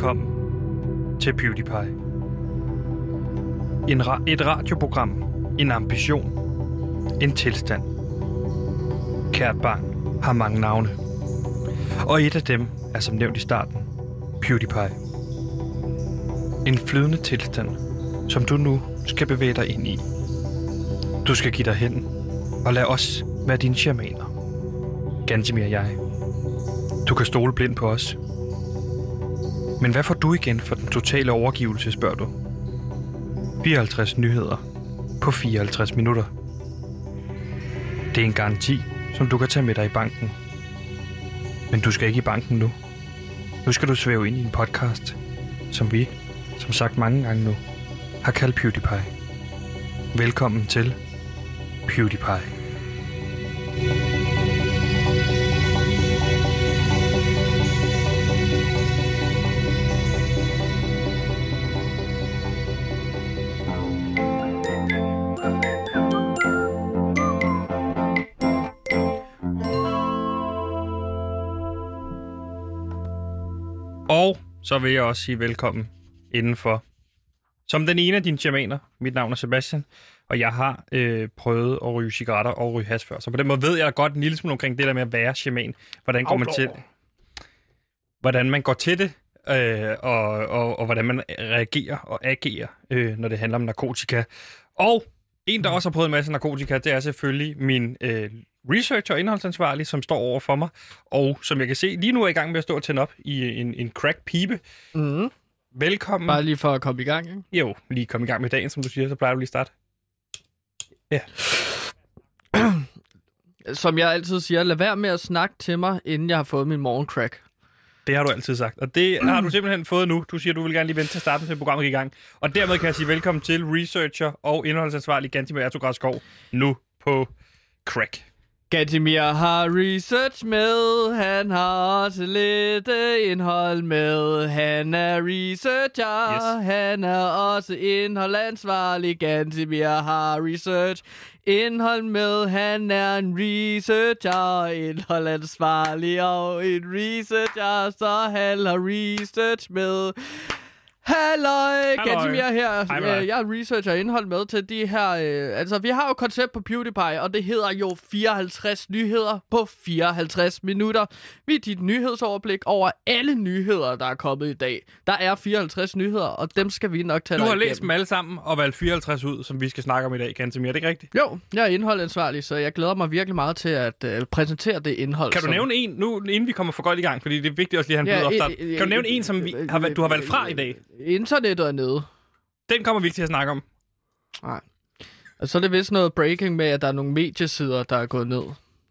Velkommen til PewDiePie. En ra- et radioprogram, en ambition, en tilstand. Kært barn har mange navne. Og et af dem er som nævnt i starten, PewDiePie. En flydende tilstand, som du nu skal bevæge dig ind i. Du skal give dig hen og lad os være dine shamaner. Gantimir og jeg. Du kan stole blind på os. Men hvad får du igen for den totale overgivelse, spørger du? 54 nyheder på 54 minutter. Det er en garanti, som du kan tage med dig i banken. Men du skal ikke i banken nu. Nu skal du svæve ind i en podcast, som vi, som sagt mange gange nu, har kaldt PewDiePie. Velkommen til PewDiePie. Så vil jeg også sige velkommen indenfor. Som den ene af dine shamaner, mit navn er Sebastian, og jeg har øh, prøvet at ryge cigaretter og ryge has før. Så på den måde ved jeg godt en lille smule omkring det der med at være shaman. Hvordan går man til hvordan man går til det, øh, og, og, og hvordan man reagerer og agerer, øh, når det handler om narkotika. Og en, der også har prøvet en masse narkotika, det er selvfølgelig min øh, researcher og indholdsansvarlig, som står over for mig, og som jeg kan se, lige nu er i gang med at stå og tænde op i en, en crack-pibe. Mm. Velkommen. Bare lige for at komme i gang, ikke? Jo, lige komme i gang med dagen, som du siger, så plejer du lige at starte. Som jeg altid siger, lad være med at snakke til mig, inden jeg har fået min morgencrack. Det har du altid sagt, og det har du simpelthen fået nu. Du siger, du vil gerne lige vente til starten til programmet i gang. Og dermed kan jeg sige velkommen til researcher og indholdsansvarlig Gantimir Ertugras Skov, nu på crack. Gatimir har research med, han har også lidt øh, indhold med. Han er researcher, Yes. han er også indholdansvarlig. Gatimir har research indhold med, han er en researcher, indholdansvarlig og en researcher, så han har research med. Halløj. Gatimir her. Hej dig. Øh, Jeg researcher indhold med til de her... Øh, altså, vi har jo koncept på PewDiePie, og det hedder jo 54 nyheder på 54 minutter. Vi er dit nyhedsoverblik over alle nyheder, der er kommet i dag. Der er 54 nyheder, og dem skal vi nok tage Du har læst igennem. dem alle sammen og valgt 54 ud, som vi skal snakke om i dag, Gantimir. Er det ikke rigtigt? Jo, jeg er indholdansvarlig, så jeg glæder mig virkelig meget til at øh, præsentere det indhold. Kan du som- nævne en, nu inden vi kommer for godt i gang, fordi det er vigtigt også lige at have en Ja, blød opstart. Kan du nævne en, som vi har, du har valgt fra i dag? Internettet er nede. Den kommer vi ikke til at snakke om. Nej. Og så er det vist noget breaking med, at der er nogle mediesider, der er gået ned.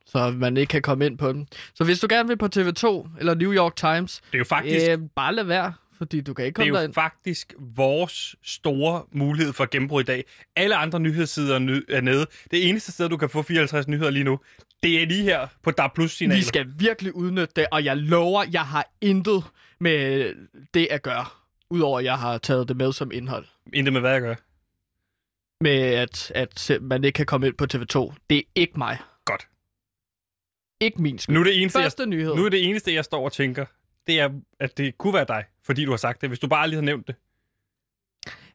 Så man ikke kan komme ind på dem. Så hvis du gerne vil på TV2 eller New York Times, Det er jo faktisk, øh, bare lad være, fordi du kan ikke det er komme jo derind. faktisk vores store mulighed for gennembrud i dag. Alle andre nyhedssider er er nede. Det eneste sted, du kan få 54 nyheder lige nu, det er lige her på DAB Plus signalet. Vi skal virkelig udnytte det, og jeg lover, jeg har intet med det at gøre. Udover at jeg har taget det med som indhold. Intet med hvad jeg gør. Med at, at man ikke kan komme ind på TV2. Det er ikke mig. Godt. Ikke min skyld. Nu er det eneste, jeg, Første nyhed. nu er det eneste, jeg står og tænker, det er, at det kunne være dig, fordi du har sagt det. Hvis du bare lige har nævnt det.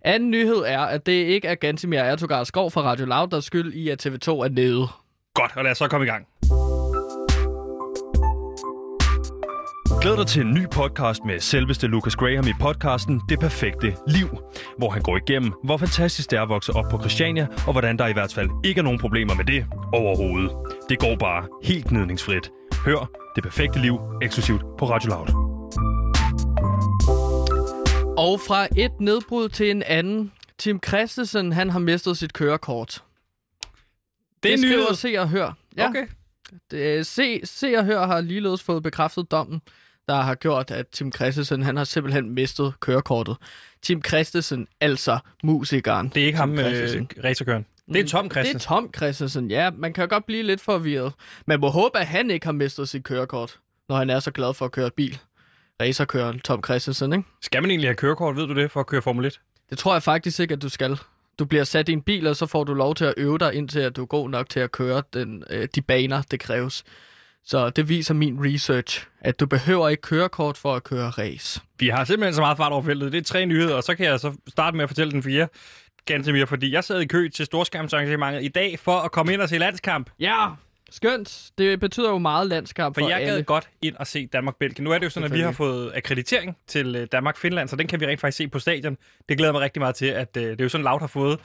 Anden nyhed er, at det ikke er Gantimir Ertugard Skov fra Radio Loud, der er skyld i, at TV2 er nede. Godt, og lad os så komme i gang. Glæd dig til en ny podcast med selveste Lucas Graham i podcasten Det Perfekte Liv, hvor han går igennem, hvor fantastisk det er at vokse op på Christiania, og hvordan der i hvert fald ikke er nogen problemer med det overhovedet. Det går bare helt gnidningsfrit. Hør Det Perfekte Liv eksklusivt på Radio Loud. Og fra et nedbrud til en anden. Tim Christensen, han har mistet sit kørekort. Det er nyhed. Se og Hør. Ja, Okay. det, se, se og Hør har ligeledes fået bekræftet dommen, der har gjort, at Tim Christensen han har simpelthen mistet kørekortet. Tim Christensen, altså musikeren. Det er ikke Tim ham, øh, Christensen. racerkøren. Det er Tom Det Christensen. er Tom Christensen, ja. Man kan godt blive lidt forvirret. Man må håbe, at han ikke har mistet sit kørekort, når han er så glad for at køre bil. Racerkøren Tom Christensen, ikke? Skal man egentlig have kørekort, ved du det, for at køre Formel 1? Det tror jeg faktisk ikke, at du skal. Du bliver sat i en bil, og så får du lov til at øve dig, indtil at du er god nok til at køre den, øh, de baner, det kræves. Så det viser min research, at du behøver ikke kørekort for at køre race. Vi har simpelthen så meget fart over feltet. Det er tre nyheder, og så kan jeg så starte med at fortælle den fire. Gantemir, fordi jeg sad i kø til storskærmsarrangementet i dag for at komme ind og se landskamp. Ja, skønt. Det betyder jo meget landskamp For, for jeg gad alle. godt ind og se Danmark-Belgien. Nu er det jo sådan, at vi har fået akkreditering til øh, Danmark-Finland, så den kan vi rent faktisk se på stadion. Det glæder mig rigtig meget til, at øh, det er jo sådan, Laut har fået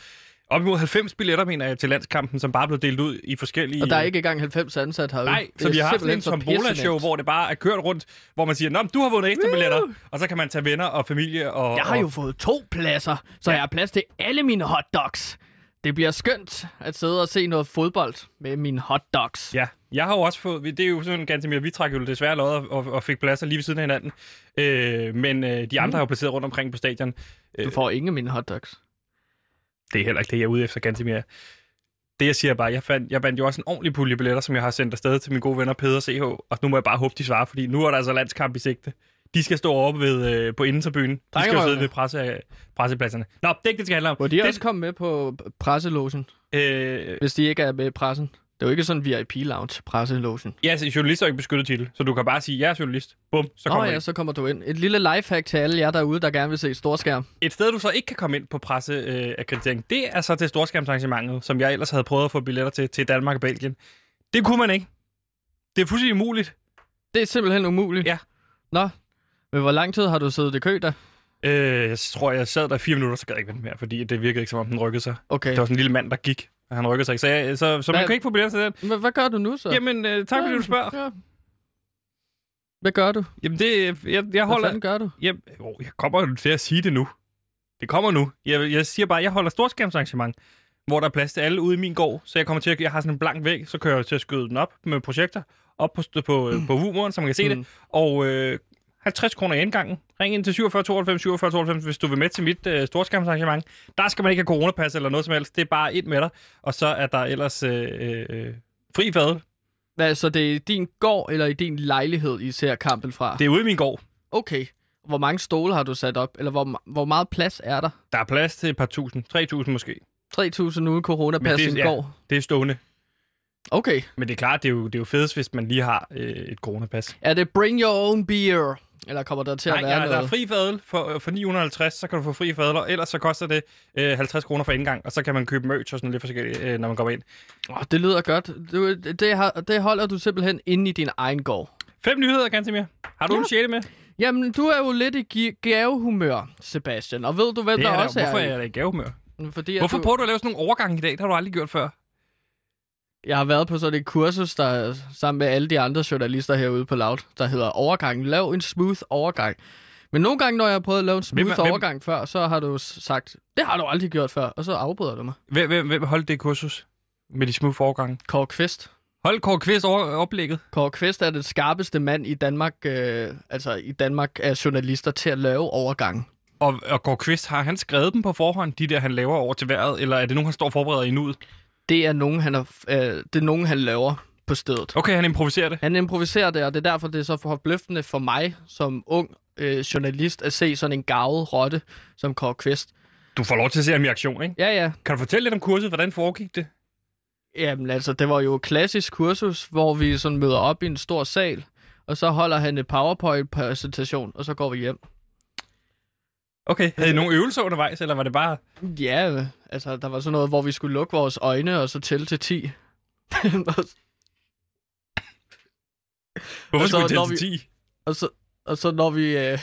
op imod 90 billetter, mener jeg, til landskampen, som bare blevet delt ud i forskellige... Og der er ikke engang 90 ansat herude. Nej, så vi har haft en tombola-show, hvor det bare er kørt rundt, hvor man siger, Nå, du har vundet ekstra billetter, og så kan man tage venner og familie og... Jeg har og... jo fået to pladser, så jeg har plads til alle mine hotdogs. Det bliver skønt at sidde og se noget fodbold med mine hotdogs. Ja, jeg har jo også fået... Det er jo sådan ganske mere, vi trak jo desværre lod og, og, og fik pladser lige ved siden af hinanden. Øh, men øh, de andre har jo placeret rundt omkring på stadion. Du får ingen af mine hotdogs. Det er heller ikke det, jeg er ude efter ganske mere. Det jeg siger bare, jeg fandt, jeg vandt jo også en ordentlig pulje billetter, som jeg har sendt afsted til mine gode venner Peder CH, og nu må jeg bare håbe, de svarer, fordi nu er der altså landskamp i sigte. De skal stå oppe ved, øh, på Inderbyen. De skal jo sidde ved presse, pressepladserne. Nå, det er ikke det, det skal handle om. Må de det, også komme med på presselogen, øh, hvis de ikke er med i pressen? Det er jo ikke sådan en VIP-lounge, presselogen. ja, altså, journalister er ikke beskyttet titel, så du kan bare sige, jeg er journalist. Bum, så Nå kommer ja, du så kommer du ind. Et lille lifehack til alle jer derude, der gerne vil se storskærm. Et sted, du så ikke kan komme ind på presseakkreditering, det er så til storskærmsarrangementet, som jeg ellers havde prøvet at få billetter til, til Danmark og Belgien. Det kunne man ikke. Det er fuldstændig umuligt. Det er simpelthen umuligt. Ja. Nå, men hvor lang tid har du siddet i kø der? Øh, jeg tror, jeg sad der fire minutter, så gad jeg ikke vente mere, fordi det virkede ikke, som om den rykkede sig. Okay. Det var sådan en lille mand, der gik, han rykkede sig ikke. Så, jeg, så, så man Hvad- kan ikke få billetter til den. Men hvad gør du nu så? Jamen, øh, tak fordi du spørger. Ja. Hvad gør du? Jamen, det, jeg, jeg Hvad holder... fanden gør du? Jeg, oh, jeg kommer jo til at sige det nu. Det kommer nu. Jeg, jeg siger bare, jeg holder storskærmsarrangement, hvor der er plads til alle ude i min gård. Så jeg kommer til at, jeg har sådan en blank væg, så kører jeg til at skyde den op med projekter, op på, på, mm. på Vumoren, så man kan se. Mm. det. Og øh, 50 kroner i indgangen. Ring ind til 47 92 47 92, hvis du vil med til mit øh, storskærmsarrangement. Der skal man ikke have coronapas eller noget som helst. Det er bare et med dig. Og så er der ellers øh, øh, fri fadel. Hvad, så det er i din gård eller i din lejlighed, I ser kampen fra? Det er ude i min gård. Okay. Hvor mange stole har du sat op? Eller hvor, hvor meget plads er der? Der er plads til et par tusind. 3.000 måske. 3.000 uden coronapas i ja. gård? Det er stående. Okay. Men det er klart, det er jo, det er jo fedest, hvis man lige har øh, et coronapas. Er det bring your own beer? Eller kommer der til Nej, at være ja, noget? der er fri fadel for, for 950, så kan du få fri fadler. Ellers så koster det øh, 50 kroner for indgang, og så kan man købe merch og sådan lidt forskelligt, øh, når man kommer ind. Oh, det lyder godt. Du, det, har, det holder du simpelthen inde i din egen gård. Fem nyheder, Gantemir. Har du Ja. en sjette med? Jamen, du er jo lidt i gavehumør, Sebastian. Og ved du, hvem Det der er der. også Hvorfor er, er jeg i gavehumør? Fordi Hvorfor du, prøver du at lave sådan nogle overgange i dag? Det har du aldrig gjort før. Jeg har været på sådan et kursus, der sammen med alle de andre journalister herude på Loud, der hedder overgang. Lav en smooth overgang. Men nogle gange, når jeg har prøvet at lave en smooth Hvem er- hvem- overgang før, så har du sagt, det har du aldrig gjort før, og så afbryder du mig. Hvem, hvem, hvem holdt det kursus med de smooth overgange? Kåre Kvist. Hold Kåre Kvist over oplægget. Kåre Kvist er den skarpeste mand i Danmark, øh, altså i Danmark af journalister til at lave overgang. Og, og Kåre Kvist, har han skrevet dem på forhånd, de der, han laver over til vejret, eller er det nogen, han står og forbereder i nuet? Det er nogen, han, er, øh, det er nogen, han laver på stedet. Okay, han improviserer det. Han improviserer det, og det er derfor, det er så forbløffende for mig som ung øh, journalist at se sådan en gavet rotte som Kåre Kvist. Du får lov til at se ham i aktion, ikke? Ja, ja. Kan du fortælle lidt om kurset? Hvordan foregik det? Jamen altså, det var jo et klassisk kursus, hvor vi sådan møder op i en stor sal, og så holder han en PowerPoint-præsentation, og så går vi hjem. Okay, havde I nogle øvelser undervejs, eller var det bare... Ja, altså, der var sådan noget, hvor vi skulle lukke vores øjne, og så tælle til 10. Hvorfor skulle vi tælle til vi- 10? og, så, og så når vi... Øh,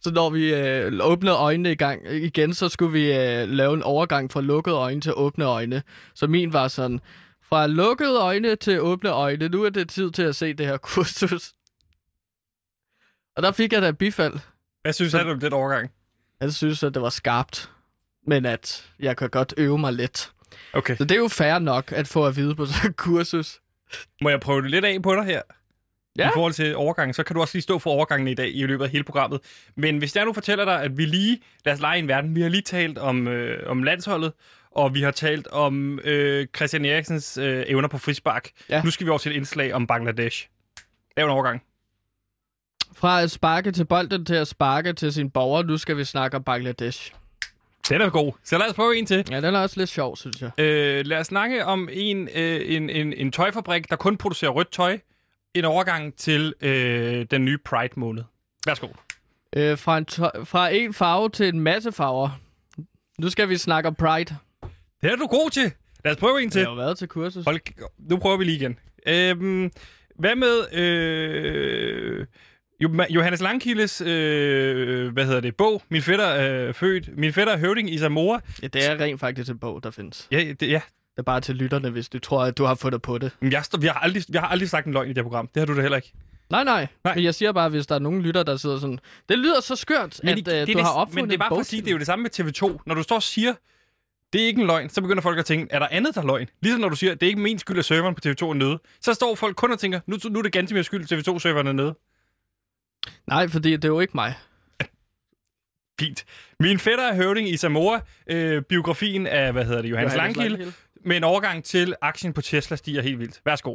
så når vi øh, åbnede øjnene i gang igen, så skulle vi øh, lave en overgang fra lukkede øjne til åbne øjne. Så min var sådan, fra lukkede øjne til åbne øjne, nu er det tid til at se det her kursus. Og der fik jeg da bifald. Hvad synes Så- han om den overgang? Jeg synes, at det var skarpt, men at jeg kan godt øve mig lidt. Okay. Så det er jo fair nok at få at vide på sådan et kursus. Må jeg prøve det lidt af på dig her? Ja. I forhold til overgangen, så kan du også lige stå for overgangen i dag i løbet af hele programmet. Men hvis jeg nu fortæller dig, at vi lige, lad os lege en verden, vi har lige talt om, øh, om landsholdet, og vi har talt om øh, Christian Eriksens øh, evner på frispark. Ja. Nu skal vi over til et indslag om Bangladesh. Lav en overgang. Fra at sparke til bolden til at sparke til sin borger, nu skal vi snakke om Bangladesh. Den er god. Så lad os prøve en til. Ja, den er også lidt sjov, synes jeg. Øh, lad os snakke om en, øh, en, en, en tøjfabrik, der kun producerer rødt tøj. en overgang til øh, den nye Pride-måned. Værsgo. Øh, fra, en to- fra en farve til en masse farver. Nu skal vi snakke om Pride. Det er du god til. Lad os prøve en til. Jeg har været til kursus. Hold, nu prøver vi lige igen. Øhm, hvad med øh, Johannes Langkildes øh, hvad hedder det, bog? Min fætter er født. Min fætter er høvding i Zamora. Ja, det er rent faktisk en bog, der findes. Ja, det, ja. Det er bare til lytterne, hvis du tror, at du har fundet på det. Men Jeg, vi, har aldrig, vi har aldrig sagt en løgn i det program. Det har du da heller ikke. Nej, nej. Nej. Men jeg siger bare, hvis der er nogen lytter, der sidder sådan... Det lyder så skørt, at det, øh, du det, har opfundet Men det er bare for at sige, det er jo det samme med TV2. Når du står og siger, det er ikke en løgn, så begynder folk at tænke, er der andet, der er løgn? Ligesom når du siger, det er ikke min skyld, at serveren på TV2 er nede. Så står folk kun og tænker, nu, nu er det ganske mere skyld, at TV2-serveren er nede. Nej, fordi det er jo ikke mig. Fint. Min fætter er høvding i Zamora. Øh, biografien af, hvad hedder det, Johannes, Johannes Langkilde. Langkilde. Med en overgang til aktien på Tesla stiger helt vildt. Værsgo.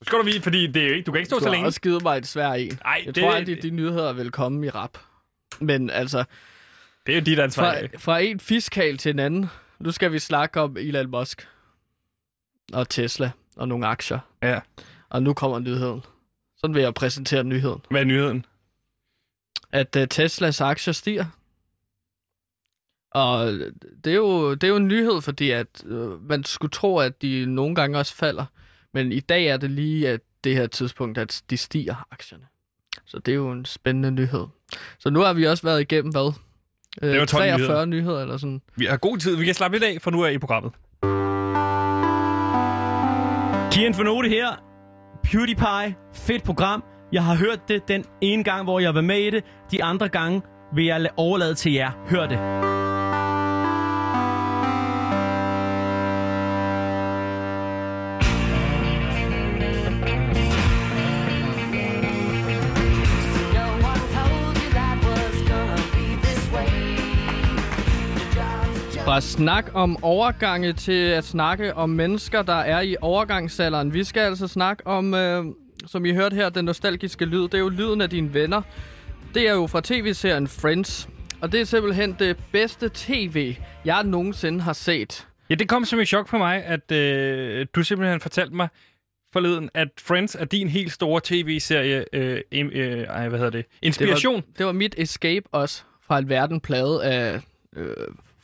Nu skal du vide, fordi det er ikke, du kan ikke stå Du så har længe. også givet mig et svær en. Ej, Jeg det, tror aldrig, de nyheder vil komme i rap. Men altså, det er jo dit ansvar. fra, fra en fiskal til en anden. Nu skal vi snakke om Elon Musk. Og Tesla. Og nogle aktier. Ja. Og nu kommer nyheden. Sådan vil jeg præsentere nyheden. Hvad er nyheden? At uh, Teslas aktier stiger. Og det er, jo, det er jo en nyhed, fordi at øh, man skulle tro, at de nogle gange også falder. Men i dag er det lige at det her tidspunkt, at de stiger aktierne. Så det er jo en spændende nyhed. Så nu har vi også været igennem hvad? Øh, Det var 12 43 nyheder. nyheder eller sådan. Vi har god tid. Vi kan slappe lidt af, for nu er I i programmet. Kian Fornote her. PewDiePie. Fedt program. Jeg har hørt det den ene gang, hvor jeg var med i det. De andre gange vil jeg overlade til jer. Hør det. Fra snak om overgange til at snakke om mennesker, der er i overgangsalderen. Vi skal altså snakke om, øh, som I hørte her, den nostalgiske lyd. Det er jo lyden af dine venner. Det er jo fra tv-serien Friends. Og det er simpelthen det bedste tv, jeg nogensinde har set. Ja, det kom som et chok for mig, at øh, du simpelthen fortalte mig forleden, at Friends er din helt store tv-serie, øh, øh, ej, hvad hedder det, inspiration. Det var, det var mit escape også fra en verden plaget af øh,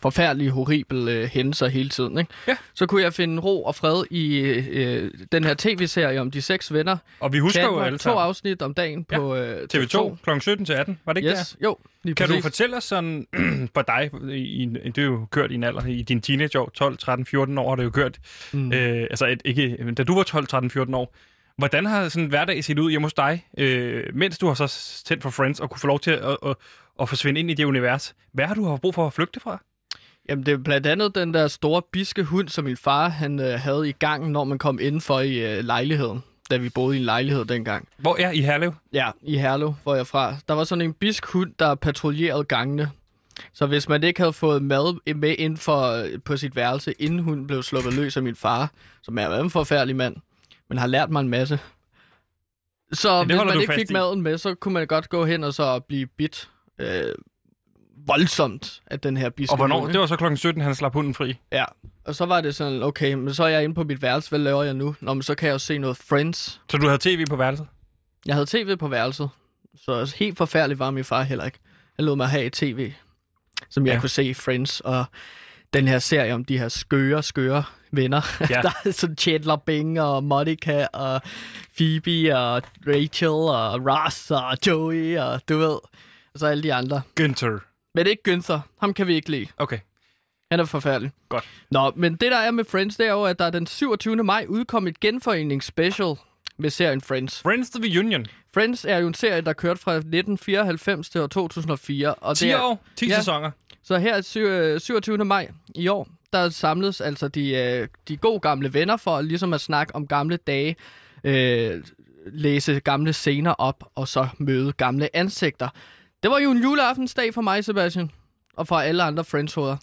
forfærdelige, horrible øh, hændelser hele tiden. Ikke? Ja. Så kunne jeg finde ro og fred i øh, den her tv-serie om de seks venner. Og vi husker jo Chandler, alle to afsnit om dagen Ja. på øh, TV2 kl. 17 til 18, var det ikke Yes, jo, lige der? Kan du præcis. fortælle os sådan, for dig, i, en- det er jo kørt i en alder, i din teenageår, 12, 13, 14 år har det jo kørt, Mm. øh, altså et, ikke, da du var 12, 13, 14 år, hvordan har sådan en hverdag set ud hjemme hos dig, øh, mens du har så tændt for Friends og kunne få lov til at, at, at, at forsvinde ind i det univers? Hvad har du haft brug for at flygte fra? Jamen, det er blandt andet den der store biske hund, som min far han, øh, havde i gangen, når man kom indenfor i øh, lejligheden, da vi boede i en lejlighed dengang. Hvor er I Herlev? Ja, i Herlev, hvor jeg er fra. Der var sådan en bisk hund, der patruljerede gangene. Så hvis man ikke havde fået mad med ind for, på sit værelse, inden hun blev sluppet løs af min far, som er en forfærdelig mand, men har lært mig en masse. Så det hvis man ikke fik i. maden med, så kunne man godt gå hen og så blive bit øh, voldsomt af den her biske Og hvornår? ikke? Det var så klokken 17, han slap hunden fri. Ja, og så var det sådan, okay, men så er jeg inde på mit værelse, hvad laver jeg nu? Nå, men så kan jeg jo se noget Friends. Så du havde tv på værelset? Jeg havde tv på værelset, så helt forfærdeligt var min far heller ikke. Han lod mig have et tv, som jeg Ja. kunne se Friends, og den her serie om de her skøre, skøre venner. Ja. der er sådan Chandler Bing og Monica og Phoebe og Rachel og Ross og Joey og du ved, og så alle de andre. Günther. Men ikke Günther, ham kan vi ikke lide. Okay. Han er forfærdelig. Godt. Nå, men det der er med Friends, det er jo, at der den 27. maj udkom et genforeningsspecial med serien Friends. Friends the Reunion. Friends er jo en serie, der kørte fra 1994 til år 2004. Og 10 det er, år, 10 Ja. sæsoner. Så her syv- øh, 27. maj i år, der samles altså de, øh, de gode gamle venner for ligesom at snakke om gamle dage, øh, læse gamle scener op og så møde gamle ansigter. Det var jo en juleaftensdag for mig, Sebastian. Og for alle andre friends -hoveder.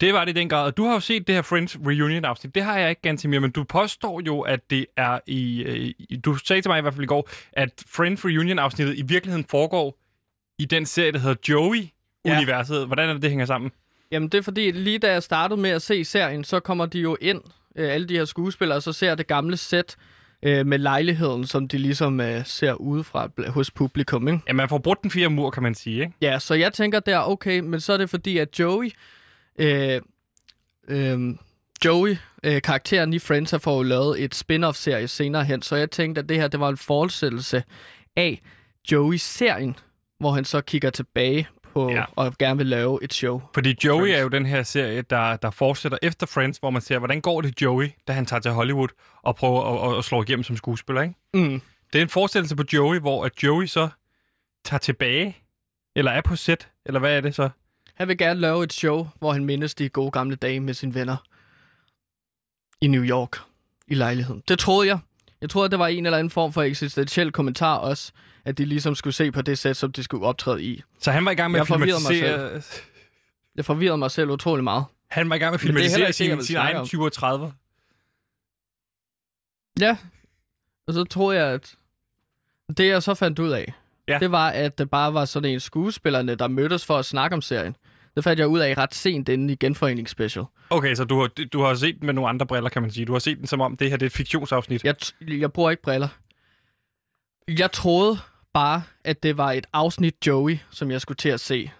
Det var det i den grad. Og Du har jo set det her Friends Reunion-afsnit. Det har jeg ikke ganske mere, men du påstår jo, at det er i... Øh, du sagde til mig i hvert fald i går, at Friends Reunion-afsnittet i virkeligheden foregår i den serie, der hedder Joey-universet. Hvordan er det, det hænger sammen? Jamen, det er fordi, lige da jeg startede med at se serien, så kommer de jo ind øh, alle de her skuespillere, og så ser det gamle sæt øh, med lejligheden, som de ligesom øh, ser udefra hos publikum, ikke? Ja, man får brudt den fire mur, kan man sige, ikke? Ja, så jeg tænker der, okay, men så er det fordi, at Joey, øh, øh, Joey, øh, karakteren i Friends, har fået lavet et spin-off-serie senere hen, så jeg tænkte, at det her, det var en fortsættelse af Joey-serien, hvor han så kigger tilbage på Ja. og gerne vil lave et show. Fordi Joey Friends. er jo den her serie, der, der fortsætter efter Friends, hvor man ser, hvordan går det Joey, da han tager til Hollywood og prøver at, at, at slå igennem som skuespiller, ikke? Mm. Det er en forestillelse på Joey, hvor at Joey så tager tilbage, eller er på set, eller hvad er det så? Han vil gerne lave et show, hvor han mindes de gode gamle dage med sine venner i New York i lejligheden. Det troede jeg. Jeg at det var en eller anden form for eksistentiel kommentar også, at de ligesom skulle se på det sæt, som de skulle optræde i. Så han var i gang med Jeg at forvirrede mig filmatisere... Det forvirrede mig selv utrolig meget. Han var i gang med at er filmatisere jeg sin, sin egen om. 20 og 30. Ja, og så troede jeg, at det jeg så fandt ud af, ja. det var, at det bare var sådan en skuespillerne, der mødtes for at snakke om serien. Det fandt jeg ud af ret sent inden i genforeningsspecial. Okay, så du har, du har set den med nogle andre briller, kan man sige. Du har set den som om, det her det er et fiktionsafsnit. Jeg, jeg bruger ikke briller. Jeg troede bare, at det var et afsnit Joey, som jeg skulle til at se.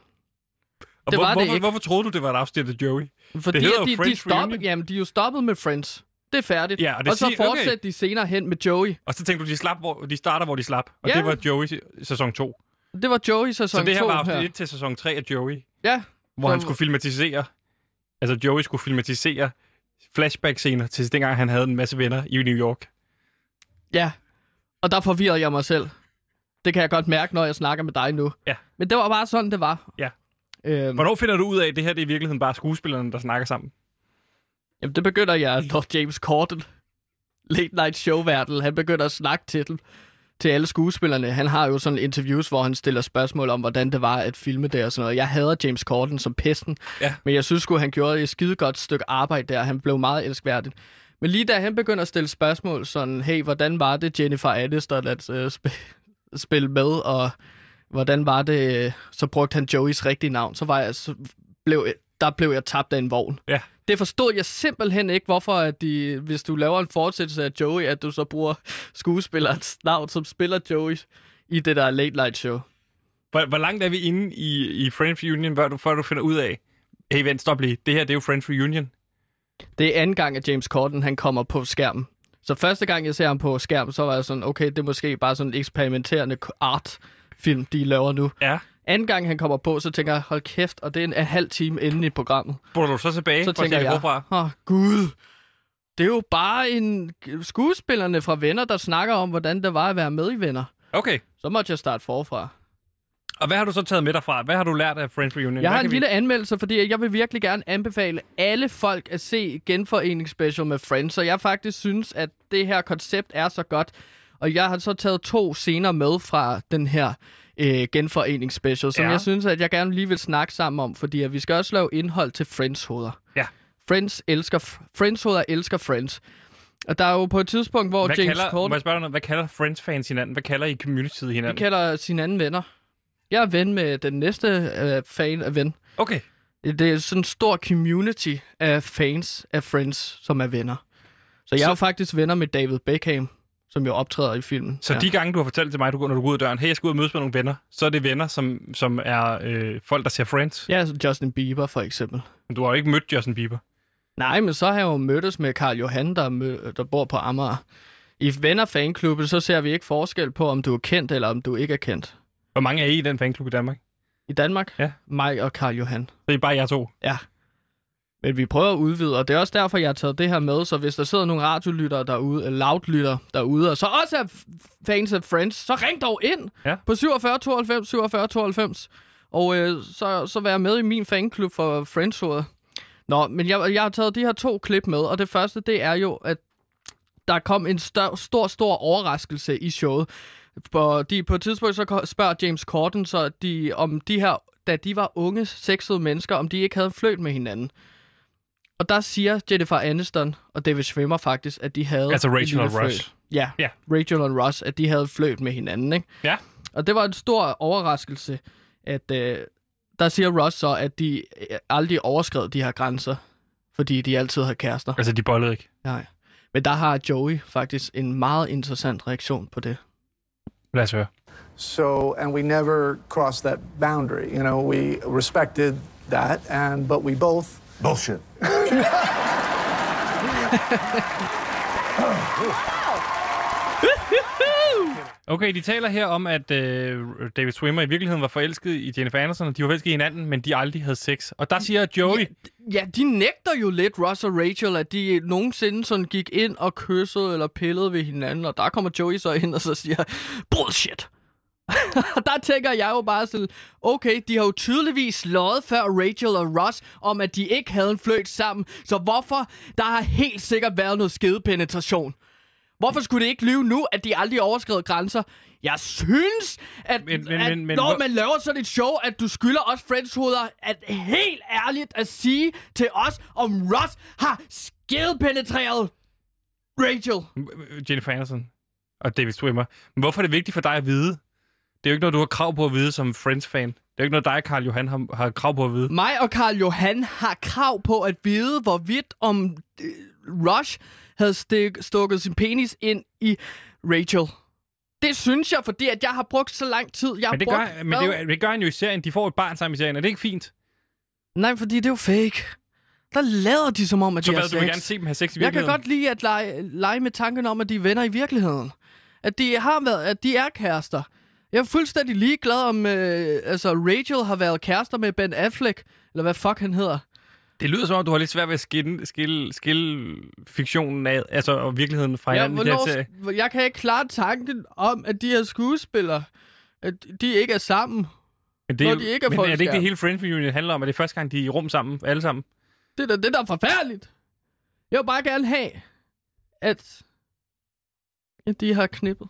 og det hvor, var det hvorfor, ikke. hvorfor troede du, det var et afsnit af Joey? Fordi jo de, de, stoppede, jamen, de er jo stoppet med Friends. Det er færdigt. Ja, og det og så siger- okay. fortsætter de senere hen med Joey. Og så tænkte du, de, slap, hvor, de starter, hvor de slap. Og Ja. det var Joey sæson 2. Det var Joey sæson Så det her 2 var afsnit 1 til sæson 3 af Joey, Ja, hvor Så- han skulle filmatisere... Altså, Joey skulle filmatisere flashback-scener til dengang, han havde en masse venner i New York. ja. Og der forvirrede jeg mig selv. Det kan jeg godt mærke, når jeg snakker med dig nu. Ja. Men det var bare sådan, det var. Ja. Øhm, Hvornår finder du ud af, at det her det er i virkeligheden bare skuespillerne, der snakker sammen? Jamen, det begynder jeg, når James Corden, late night show han begynder at snakke til dem, til alle skuespillerne. Han har jo sådan interviews, hvor han stiller spørgsmål om, hvordan det var at filme det og sådan noget. Jeg hader James Corden som pesten, Ja. men jeg synes sgu, han gjorde et skide godt stykke arbejde der. Han blev meget elskværdig. Men lige da han begynder at stille spørgsmål, sådan, hey, hvordan var det Jennifer Aniston at uh, sp- spille med, og hvordan var det, øh, så brugte han Joeys rigtige navn, så, var jeg, så blev, der blev jeg tabt af en vogn. Ja. Det forstod jeg simpelthen ikke, hvorfor at de, hvis du laver en fortsættelse af Joey, at du så bruger skuespillerens navn, som spiller Joey i det der late night show. Hvor, hvor langt er vi inde i, i Friends Reunion, før du, før du finder ud af, hey, vent, stop lige. Det her, det er jo Friends Reunion. Det er anden gang, at James Corden han kommer på skærmen. Så første gang, jeg ser ham på skærmen, så var jeg sådan, okay, det er måske bare sådan en eksperimenterende art-film, de laver nu. Ja. Anden gang, han kommer på, så tænker jeg, hold kæft, og det er en, en halv time inde i programmet. Burde du så tilbage Så for at se tænker jeg, forfra? åh oh, gud, det er jo bare en skuespillerne fra Venner, der snakker om, hvordan det var at være med i Venner. Okay. Så måtte jeg starte forfra. Og hvad har du så taget med derfra? Hvad har du lært af Friends Reunion? Jeg Hvad har en vi- lille anmeldelse, fordi jeg vil virkelig gerne anbefale alle folk at se genforeningsspecial med Friends. Så jeg faktisk synes, at det her koncept er så godt. Og jeg har så taget to scener med fra den her øh, genforeningsspecial, som Ja. jeg synes, at jeg gerne lige vil snakke sammen om, fordi at vi skal også lave indhold til Friends-hoveder. Ja. Friends elsker, Friends-hoveder elsker Friends. Og der er jo på et tidspunkt, hvor Hvad James kalder, må Corden... jeg spørge dig noget? Hvad kalder Friends-fans hinanden? Hvad kalder I communityet Vi hinanden? kalder sine anden venner. Jeg er ven med den næste øh, fan af ven. Okay. Det er sådan en stor community af fans af Friends, som er venner. Så jeg Så- er jo faktisk venner med David Beckham, som jo optræder i filmen. Så de gange, du har fortalt til mig, du går, når du går ud af døren, hey, jeg skal ud og mødes med nogle venner, så er det venner, som, som er øh, folk, der ser Friends. Ja, altså Justin Bieber for eksempel. Men du har jo ikke mødt Justin Bieber. Nej, men så har jeg jo mødtes med Karl Johan, der, mø- der bor på Amager. I venner fanklubben, så ser vi ikke forskel på, om du er kendt eller om du ikke er kendt. Hvor mange er I i den fanklub i Danmark? I Danmark, Ja. mig og Karl Johan. Så er I bare jer to. Ja. Men vi prøver at udvide, og det er også derfor, jeg har taget det her med. Så hvis der sidder nogle radiolyttere derude, loudlytter derude, og så også er fans af Friends, så ring dog ind Ja. på 47 92 47 92. Og øh, så, så vær med i min fanklub for friends -rådet. Nå, men jeg, jeg har taget de her to klip med, og det første, det er jo, at der kom en stor, stor, stor overraskelse i showet. På, de, på et tidspunkt så spørger James Corden så, de, om de her, da de var unge, sexede mennesker, om de ikke havde fløjt med hinanden. Og der siger Jennifer Aniston og David Schwimmer faktisk, at de havde... Altså Rachel og. Ross. Ja, Ja. Rachel og Ross, at de havde fløjt med hinanden, ikke? Ja. Og det var en stor overraskelse, at øh, der siger Ross så, at de øh, aldrig overskred de her grænser. fordi de altid har kærester. Altså, de bollede ikke. Nej. Men der har Joey faktisk en meget interessant reaktion på det. Lad os høre. So, and we never crossed that boundary. You know, we respected that, and but we both Bullshit. Okay, de taler her om, at øh, David Swimmer i virkeligheden var forelsket i Jennifer Aniston, og de var forelsket i hinanden, men de aldrig havde sex. Og der siger Joey... Ja, de nægter jo lidt, Ross og Rachel, at de nogensinde sådan gik ind og kyssede eller pillede ved hinanden, og der kommer Joey så ind og så siger, bullshit. Og der tænker jeg jo bare sådan, okay, de har jo tydeligvis løjet før Rachel og Ross om, at de ikke havde en fløjt sammen, så hvorfor? Der har helt sikkert været noget skedepenetration. Hvorfor skulle det ikke lyve nu, at de aldrig overskred grænser? Jeg synes, at, Men- men- at men- men når man laver sådan et show, at du skylder os friendshoveder, at helt ærligt at sige til os, om Ross har skedepenetreret Rachel. Jennifer Aniston og David Swimmer. Men hvorfor er det vigtigt for dig at vide? Det er jo ikke noget, du har krav på at vide som Friends-fan. Det er jo ikke noget, dig, Carl Johan, har, har krav på at vide. Mig og Karl Johan har krav på at vide, hvorvidt om øh, Rush havde stik, stukket sin penis ind i Rachel. Det synes jeg, fordi at jeg har brugt så lang tid. Jeg Men det brugt, gør, men det, er jo- det gør han jo i serien. De får et barn sammen i serien. Er det ikke fint? Nej, fordi det er jo fake. Der lader de som om, at Så de har hvad, du vil sex. gerne se dem have sex i Jeg kan virkeligheden? godt lide at lege, lege med tanken om, at de er venner i virkeligheden. At de har været, at de er kærester. Jeg er fuldstændig ligeglad om, øh, altså Rachel har været kærester med Ben Affleck, eller hvad fuck han hedder. Det lyder som om, du har lidt svært ved at skille, skille, skille fiktionen af, altså og virkeligheden fra Ja, hinanden. hvornår, jeg kan ikke klare tanken om, at de her skuespillere, at de ikke er sammen. Men, det er, når de ikke er men er det ikke det hele Friends Reunion handler om? Er det første gang, de er i rum sammen, alle sammen? Det er da det, der er forfærdeligt. Jeg vil bare gerne have, at, at de har knippet.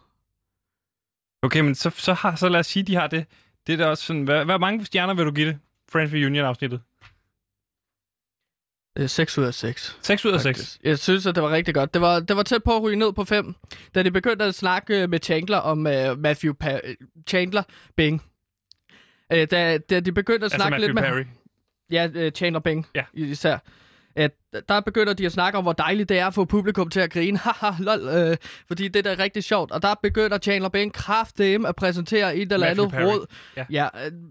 Okay, men så, så, har, så lad os sige, de har det. Det er da også sådan, hvad, hvad mange stjerner vil du give det? Friends Reunion-afsnittet? Øh, 6 ud af 6. 6 ud af 6. faktisk. Jeg synes, at det var rigtig godt. Det var, det var tæt på at ryge ned på 5, da de begyndte at snakke med Chandler om uh, Matthew pa- Chandler Bing. Uh, da, da de begyndte at Altså snakke Matthew lidt med Perry. Ja, uh, Chandler Bing Ja. især. At der begynder de at snakke om, hvor dejligt det er at få publikum til at grine. Haha, lol. Øh, fordi det er da rigtig sjovt. Og der begynder Chandler Bing kraftedeme at præsentere et eller andet råd. Ja. Ja,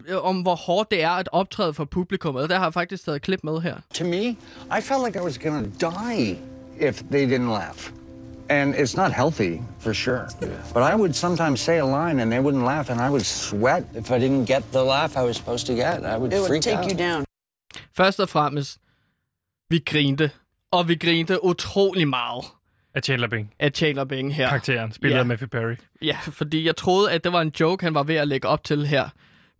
øh, om hvor hårdt det er at optræde for publikummet. Og der har jeg faktisk taget et klip med her. To me, I felt like I was gonna die if they didn't laugh. And it's not healthy, for sure. But I would sometimes say a line and they wouldn't laugh, and I would sweat. If I didn't get the laugh I was supposed to get, I would It would freak take out. you down. Først og fremmest, vi grinte. Og vi grinte utrolig meget Af Chandler Bing. af Chandler Bing her. Karakteren, spillet Ja. af Matthew Perry. Ja, fordi jeg troede, at det var en joke, han var ved at lægge op til her.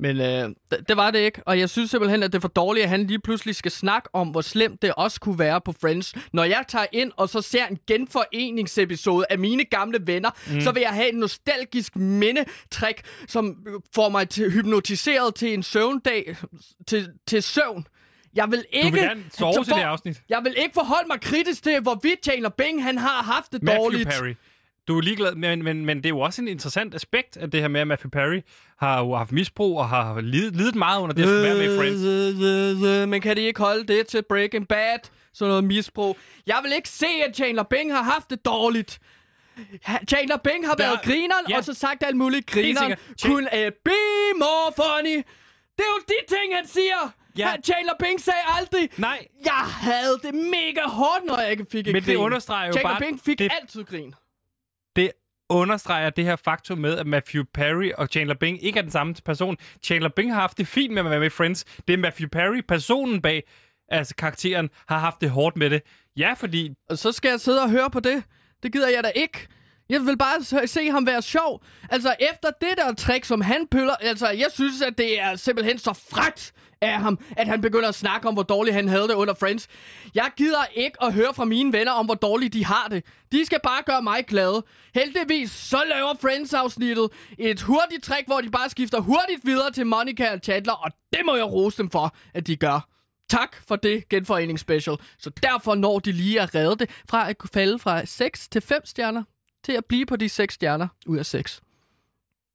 Men øh, d- det var det ikke, og jeg synes simpelthen, at det er for dårligt, at han lige pludselig skal snakke om, hvor slemt det også kunne være på Friends. Når jeg tager ind og så ser en genforeningsepisode af mine gamle venner, mm. så vil jeg have en nostalgisk mindetrik, som får mig til, hypnotiseret til en søvndag, til, til søvn. Jeg vil ikke... gerne sove til det afsnit. Jeg vil ikke forholde mig kritisk til, hvorvidt Chandler Bing han har haft det Matthew dårligt. Perry. Du er ligeglad, men, men, men det er jo også en interessant aspekt af det her med, at Matthew Perry har jo haft misbrug og har lidet, lidet meget under det, at være med Friends. Men kan de ikke holde det til Breaking Bad? Sådan noget misbrug. Jeg vil ikke se, at Chandler Bing har haft det dårligt. Ha- Chandler Bing har Der- været grineren, ja. og så sagt alt muligt grineren. sikkert. Chan- Kun uh, be more funny. Det er jo de ting, han siger. Ja. Chandler Bing sagde aldrig, Nej, jeg havde det mega hårdt, når jeg ikke fik Men det grin. understreger jo Chandler bare- Bing fik det- altid grin. det understreger det her faktum med, at Matthew Perry og Chandler Bing ikke er den samme person. Chandler Bing har haft det fint med at være med Friends. Det er Matthew Perry, personen bag, altså karakteren, har haft det hårdt med det. Ja, fordi Og så skal jeg sidde og høre på det. Det gider jeg da ikke. Jeg vil bare se- se ham være sjov. Altså, efter det der trick, som han pøller... Altså, jeg synes, at det er simpelthen så frækt af ham, at han begynder at snakke om, hvor dårligt han havde det under Friends. Jeg gider ikke at høre fra mine venner om, hvor dårligt de har det. De skal bare gøre mig glad. Heldigvis så laver Friends-afsnittet et hurtigt trick, hvor de bare skifter hurtigt videre til Monica og Chandler, og det må jeg rose dem for, at de gør. Tak for det genforeningsspecial. Så derfor når de lige at redde det fra at kunne falde fra 6 til 5 stjerner til at blive på de 6 stjerner ud af 6.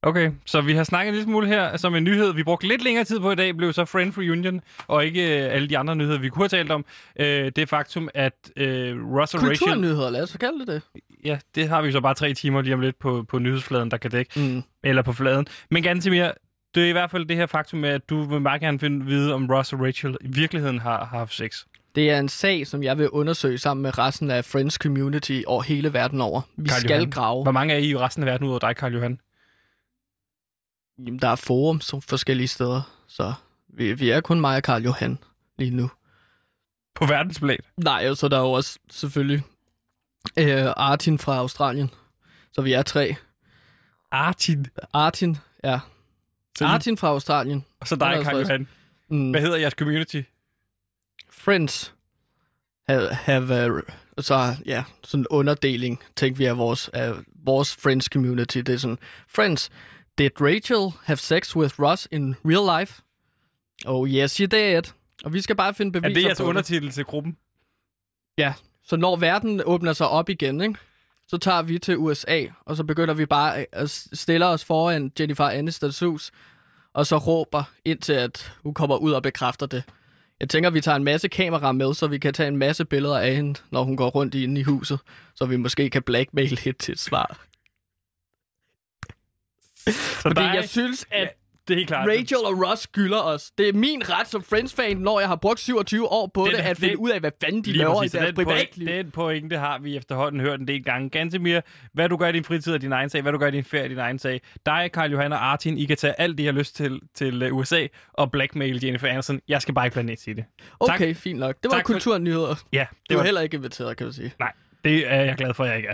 Okay, så vi har snakket en lille smule her som en nyhed. Vi brugte lidt længere tid på i dag, blev så Friends Reunion, og ikke øh, alle de andre nyheder, vi kunne have talt om. Øh, det faktum, at øh, og Rachel... Kulturnyheder, lad os så kalde det det. Ja, det har vi så bare tre timer lige om lidt på, på nyhedsfladen, der kan dække. Mm. Eller på fladen. Men Gantemir, det er i hvert fald det her faktum med, at du vil meget gerne finde vide, om Ross og Rachel i virkeligheden har, har haft sex. Det er en sag, som jeg vil undersøge sammen med resten af Friends Community over hele verden over. Vi Karl skal Johan. grave. Hvor mange er I i resten af verden ud over dig, Karl Johan? Jamen, der er forum som forskellige steder, så vi, vi er kun mig og Karl Johan lige nu. På verdensplan? Nej, og så er der jo også selvfølgelig øh, Artin fra Australien. Så vi er tre. Artin? Artin, ja. Så- Artin fra Australien. Og så dig, er Karl Johan. Mm, Hvad hedder jeres community? Friends have, have uh, så ja, sådan en underdeling, tænker vi af vores, af vores Friends community. Det er sådan, Friends, did Rachel have sex with Ross in real life? Oh yes, she did. Og vi skal bare finde Er beviser det jeres på det. undertitel til gruppen? Ja, så når verden åbner sig op igen, ikke? så tager vi til USA, og så begynder vi bare at stille os foran Jennifer Aniston's hus, og så råber indtil, at hun kommer ud og bekræfter det. Jeg tænker, vi tager en masse kameraer med, så vi kan tage en masse billeder af hende, når hun går rundt inde i huset, så vi måske kan blackmail hende til et svar. Så Fordi dig, jeg synes, at det er helt klart. Rachel og Ross skylder os. Det er min ret som Friends-fan, når jeg har brugt 27 år på Den det, at finde det- ud af, hvad fanden de laver i præcis, så deres den, privatliv. den pointe har vi efterhånden hørt en del gange. Gantemir, hvad du gør i din fritid er din egen sag, hvad du gør i din ferie er din egen sag. Dig, Karl Johan og Artin, I kan tage alt det, I har lyst til, til øh, USA og blackmail Jennifer Aniston. Jeg skal bare ikke planet sige det. Okay, fint nok. Det var Tak for- kulturnyheder. Ja, Det var heller ikke inviteret, kan du sige. Nej, det er jeg glad for, at jeg ikke er.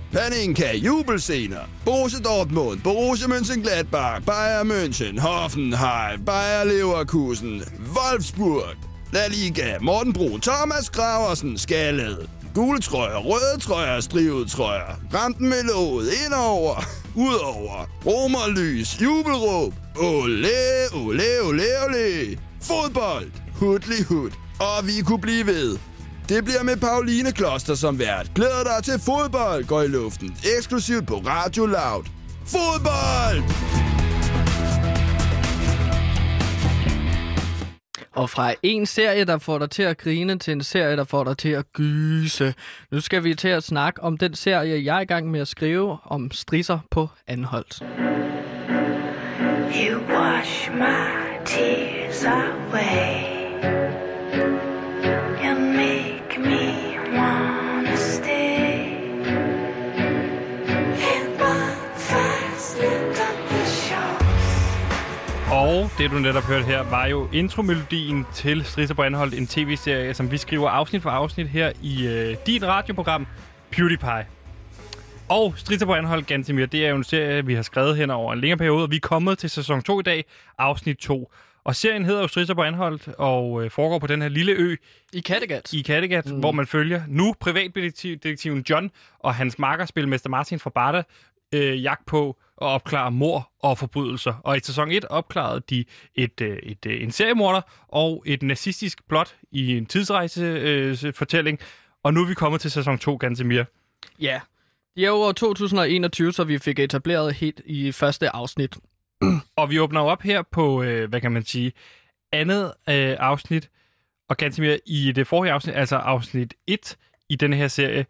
Paninka, jubelscener. Borussia Dortmund, Borussia Mönchengladbach, Bayern München, Hoffenheim, Bayer Leverkusen, Wolfsburg. La Liga, Morten Brun, Thomas Graversen, Skallet. Gule trøjer, røde trøjer, strivet trøjer. Ramten med låget, indover, udover. Romerlys, jubelråb. Ole, ole, ole, ole. Fodbold, hudlig hud. Og vi kunne blive ved. Det bliver med Pauline Kloster som vært. Glæder dig til fodbold går i luften. Eksklusivt på Radio Loud. Fodbold! Og fra en serie, der får dig til at grine, til en serie, der får dig til at gyse. Nu skal vi til at snakke om den serie, jeg er i gang med at skrive om strisser på Anholdt. You wash my tears away. You make stay. Fast the. Og det, du netop hørte her, var jo intromelodien til Strisser på Anholdt, en tv-serie, som vi skriver afsnit for afsnit her i øh, dit radioprogram, PewDiePie. Og Strisser på Anholdt, Gantemir, det er jo en serie, vi har skrevet hen over en længere periode, og vi er kommet til sæson 2 i dag, afsnit 2. Og serien hedder jo Strisser på Anholdt, og øh, foregår på den her lille ø I Kattegat. i Kattegat, mm. hvor man følger nu privatdetektiven John og hans markerspilmester Martin fra Barta øh, jagt på at opklare mor og forbrydelser. Og i sæson 1 opklarede de et, øh, et, øh, en seriemorder og et nazistisk plot i en tidsrejsefortælling. Øh, fortælling. og nu er vi kommet til sæson 2, Gantemir. Ja. Det er jo år 2021, så vi fik etableret helt i første afsnit. Og vi åbner op her på, øh, hvad kan man sige, andet øh, afsnit. Og Gantemir, i det forrige afsnit, altså afsnit 1 i denne her serie,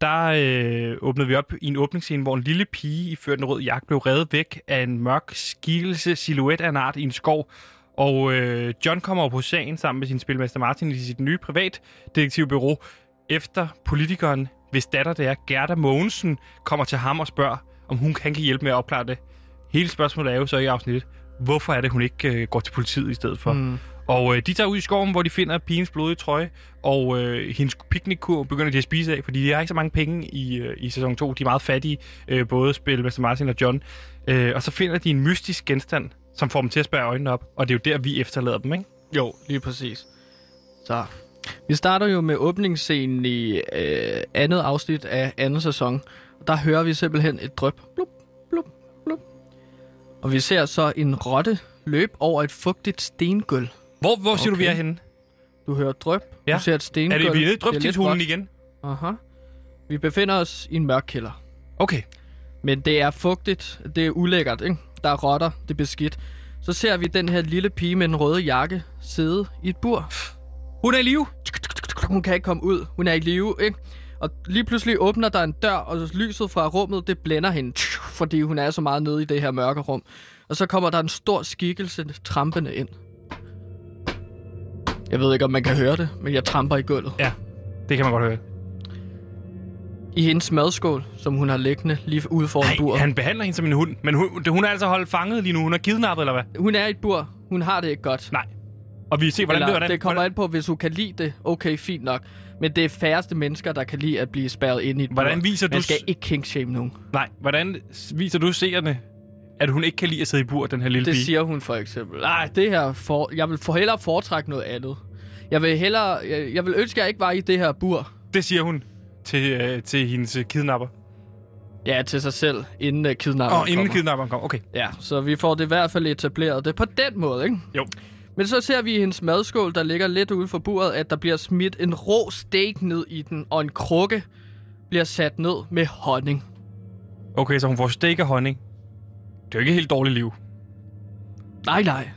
der øh, åbnede vi op i en åbningsscene, hvor en lille pige i ført en rød jakke blev reddet væk af en mørk skikkelse silhuet af en art i en skov. Og øh, John kommer op på sagen sammen med sin spilmester Martin i sit nye privatdetektivbureau, efter politikeren, hvis datter det er, Gerda Mogensen, kommer til ham og spørger, om hun kan hjælpe med at opklare det. Hele spørgsmålet er jo så i afsnittet, hvorfor er det, hun ikke øh, går til politiet i stedet for? Mm. Og øh, de tager ud i skoven, hvor de finder pigens blodige trøje, og øh, hendes piknikkurv begynder de at spise af, fordi de har ikke så mange penge i, øh, i sæson 2. De er meget fattige, øh, både Spilmester Martin og John. Øh, og så finder de en mystisk genstand, som får dem til at spærre øjnene op, og det er jo der, vi efterlader dem, ikke? Jo, lige præcis. Så, vi starter jo med åbningsscenen i øh, andet afsnit af anden sæson. Og der hører vi simpelthen et drøb. Blup, blup, blup. Og vi ser så en rotte løbe over et fugtigt stengulv. Hvor, hvor siger okay. du, vi er henne? Du hører drøb. Ja. Du ser et stengulv. Er det, vi er nede i lidt drøbtidshulen igen? Aha. Vi befinder os i en mørk kælder. Okay. Men det er fugtigt. Det er ulækkert, ikke? Der er rotter. Det er beskidt. Så ser vi den her lille pige med den røde jakke sidde i et bur. Hun er i live. Hun kan ikke komme ud. Hun er i live, ikke? Og lige pludselig åbner der en dør, og lyset fra rummet, det blænder hende, fordi hun er så meget nede i det her mørke rum. Og så kommer der en stor skikkelse trampende ind. Jeg ved ikke, om man kan høre det, men jeg tramper i gulvet. Ja, det kan man godt høre. I hendes madskål, som hun har liggende lige ude foran Nej, buret. han behandler hende som en hund. Men hun, hun er altså holdt fanget lige nu. Hun er kidnappet, eller hvad? Hun er i et bur. Hun har det ikke godt. Nej. Og vi ser, hvordan Eller, det, hvordan, det kommer hvordan, an på, hvis hun kan lide det. Okay, fint nok. Men det er færreste mennesker, der kan lide at blive spærret ind i et Hvordan bur. viser du Man skal ikke kingshame nogen. Nej, hvordan viser du seerne, at hun ikke kan lide at sidde i bur, den her lille Det pige? siger hun for eksempel. Nej, det her for, jeg vil for hellere foretrække noget andet. Jeg vil hellere, jeg, jeg vil ønske, at jeg ikke var i det her bur. Det siger hun til, øh, til hendes øh, kidnapper. Ja, til sig selv, inden uh, kidnapperen Og inden kommer. kidnapperen kommer. Okay. Ja, så vi får det i hvert fald etableret det på den måde, ikke? Jo. Men så ser vi i hendes madskål, der ligger lidt ude for buret, at der bliver smidt en rå steak ned i den, og en krukke bliver sat ned med honning. Okay, så hun får steak af honning. Det er jo ikke et helt dårligt liv. Nej, nej.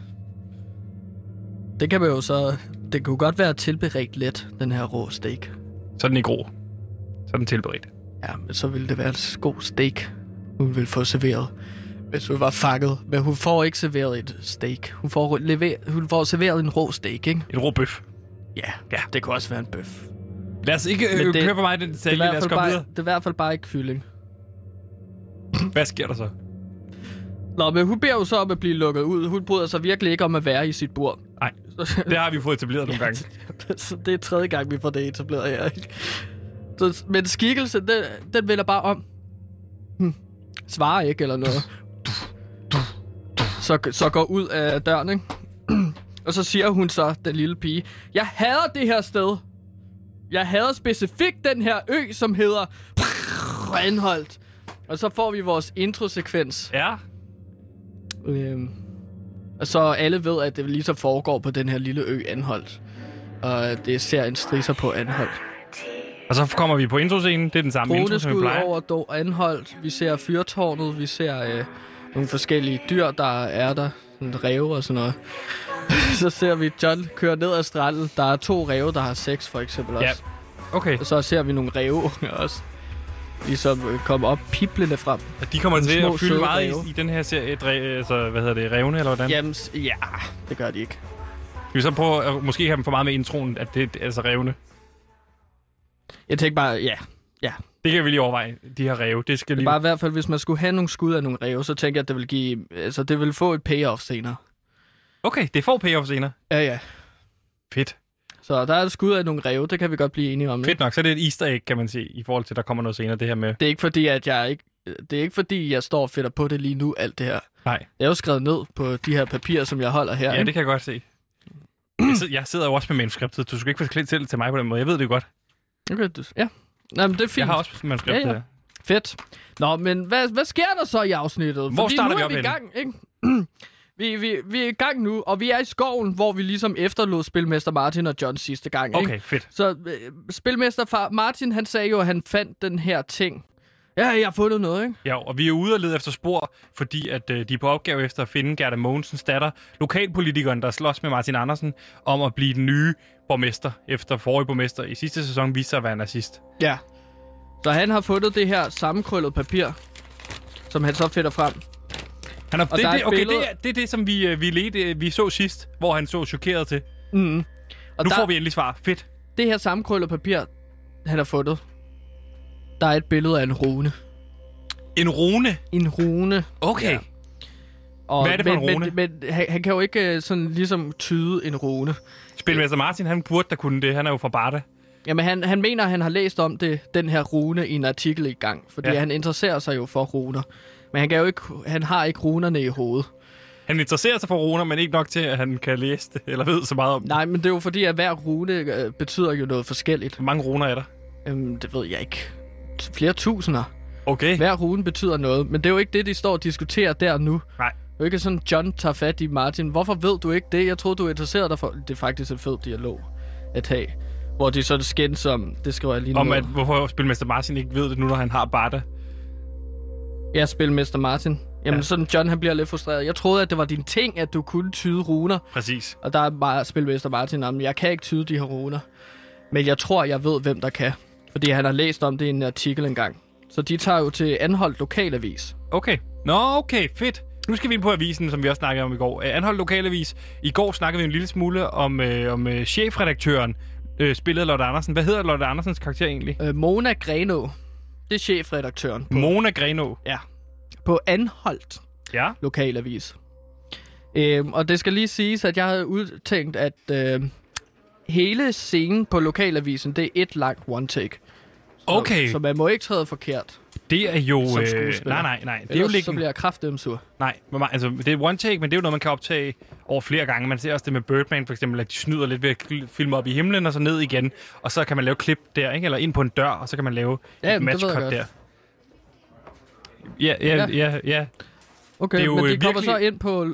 Det kan man jo så... Det kunne godt være tilberedt let, den her rå steak. Så er den ikke rå. Så er den tilberedt. Ja, men så ville det være en god steak, hun ville få serveret, hvis hun var fanget. Men hun får ikke serveret et steak. Hun får, lever- hun får serveret en rå steak, ikke? En rå bøf. Ja, ja. det kunne også være en bøf. Lad os ikke Men øh, det- køre for mig den Det er, detalje. i Lad hvert os fald komme bare, videre. det er i hvert fald bare ikke kylling. Hvad sker der så? Nå, men hun beder jo så om at blive lukket ud. Hun bryder sig virkelig ikke om at være i sit bur. Nej, det har vi fået etableret nogle gange. så det er tredje gang, vi får det etableret her. Ikke? Så, men skikkelse, den, den vender bare om. Hm. Svarer ikke eller noget. Så, så går ud af døren, ikke? Og så siger hun så, den lille pige, Jeg hader det her sted. Jeg hader specifikt den her ø, som hedder Anholdt. Og så får vi vores introsekvens. Ja. Øhm, og så alle ved, at det lige så foregår på den her lille ø Anholdt. Og det er serien strisser på Anholdt. Og så kommer vi på introscenen. Det er den samme intro, som vi plejer. over Anholdt. Vi ser fyrtårnet. Vi ser øh, nogle forskellige dyr, der er der. Sådan ræve og sådan noget. så ser vi John køre ned ad stranden. Der er to ræve, der har sex for eksempel også. Ja. Okay. Og så ser vi nogle ræve også. Ligesom øh, komme op piblende frem. Og de kommer til at fylde meget ræve. i, i den her serie. Dre, altså, hvad hedder det? Revne, eller hvordan? Jamen, ja, det gør de ikke. Skal vi så prøve at måske have dem for meget med introen, at det er altså revne? Jeg tænker bare, ja. Ja, Det kan vi lige overveje, de her ræve. Det skal Det er lige... bare i hvert fald, hvis man skulle have nogle skud af nogle ræve, så tænker jeg, at det vil give, altså det vil få et payoff senere. Okay, det får payoff senere. Ja, ja. Fedt. Så der er et skud af nogle ræve, det kan vi godt blive enige om. Fedt nok. Så er det et easter egg, kan man sige, i forhold til, at der kommer noget senere, det her med... Det er ikke fordi, at jeg ikke, det er ikke fordi, jeg står og fedter på det lige nu, alt det her. Nej. Jeg er jo skrevet ned på de her papirer, som jeg holder her. Ja, ikke? det kan jeg godt se. Jeg sidder, jo også med manuskriptet. Du skal ikke forklare til til mig på den måde. Jeg ved det godt. Okay, du, ja. Nå, men det er fint. Jeg har også manuskriptet Ja, ja. her. Fedt. Nå, men hvad, hvad sker der så i afsnittet? Hvor Fordi starter nu vi er op vi i henne? gang, ikke? vi, vi, vi er i gang nu, og vi er i skoven, hvor vi ligesom efterlod Spilmester Martin og John sidste gang. Ikke? Okay, fedt. Så øh, Spilmester Martin, han sagde jo, at han fandt den her ting. Ja, jeg har fundet noget, ikke? Ja, og vi er ude og lede efter spor, fordi at øh, de er på opgave efter at finde Gerda Mogensens datter, lokalpolitikeren, der slås med Martin Andersen, om at blive den nye borgmester, efter forrige borgmester i sidste sæson viste sig at være nazist. Ja. Så han har fundet det her sammenkrøllet papir, som han så finder frem. Han er, Og det, det, et okay, billede- det, er, det er det, som vi, øh, vi, ledte, øh, vi så sidst, hvor han så chokeret til. Mm. Og nu der, får vi endelig svar. Fedt. det her sammenkrøllet papir, han har fundet. Der er et billede af en rune. En rune. En rune. Okay. Ja. Og, Hvad er det for men, en rune? Men, men han, han kan jo ikke øh, sådan ligesom tyde en rune. Spilmester Martin, han burde da kunne det. Han er jo fra Barta. Jamen, han, han mener, at han har læst om det, den her rune i en artikel i gang. Fordi Ja. ja. han interesserer sig jo for runer. Men han, kan jo ikke, han har ikke runerne i hovedet. Han interesserer sig for runer, men ikke nok til, at han kan læse det, eller ved så meget om det. Nej, men det er jo fordi, at hver rune øh, betyder jo noget forskelligt. Hvor mange runer er der? Øhm, det ved jeg ikke. Flere tusinder. Okay. Hver rune betyder noget. Men det er jo ikke det, de står og diskuterer der nu. Nej. Det er jo ikke sådan, John tager fat i Martin. Hvorfor ved du ikke det? Jeg troede, du interesserede dig for... Det er faktisk en fed dialog at have. Hvor de så skændes om... Det skriver jeg lige Om ned. at, hvorfor Spilmester Martin ikke ved det nu, når han har Barta. Jeg spiller Mester Martin. Jamen, Ja. ja. sådan John, han bliver lidt frustreret. Jeg troede, at det var din ting, at du kunne tyde runer. Præcis. Og der er bare spilmester Martin om, jeg kan ikke tyde de her runer. Men jeg tror, jeg ved, hvem der kan. Fordi han har læst om det i en artikel engang. Så de tager jo til Anholdt Lokalavis. Okay. Nå, okay. Fedt. Nu skal vi ind på avisen, som vi også snakkede om i går. Uh, Anhold Lokalavis. I går snakkede vi en lille smule om, øh, om øh, chefredaktøren, øh, spillet Lotte Andersen. Hvad hedder Lotte Andersens karakter egentlig? Øh, Mona Greno, det er chefredaktøren på, Mona Greno. ja, på Anholdt Ja. Lokalavis. Øhm, og det skal lige siges, at jeg havde udtænkt, at øh, hele scenen på Lokalavisen, det er et langt one-take. Så, Okay. Så man må ikke træde forkert. Det er jo... Øh, nej, nej, nej. Det er jo Ellers så liggen... bliver jeg kraftedeme sur. Nej, meget- altså, det er one take, men det er jo noget, man kan optage over flere gange. Man ser også det med Birdman for eksempel, at de snyder lidt ved at filme op i himlen og så ned igen. Og så kan man lave klip der, ikke? Eller ind på en dør, og så kan man lave Ja, et men matchcut der. Ja, ja, ja, Ja. Okay, Det er jo, men de øh, kommer virkelig- så ind på...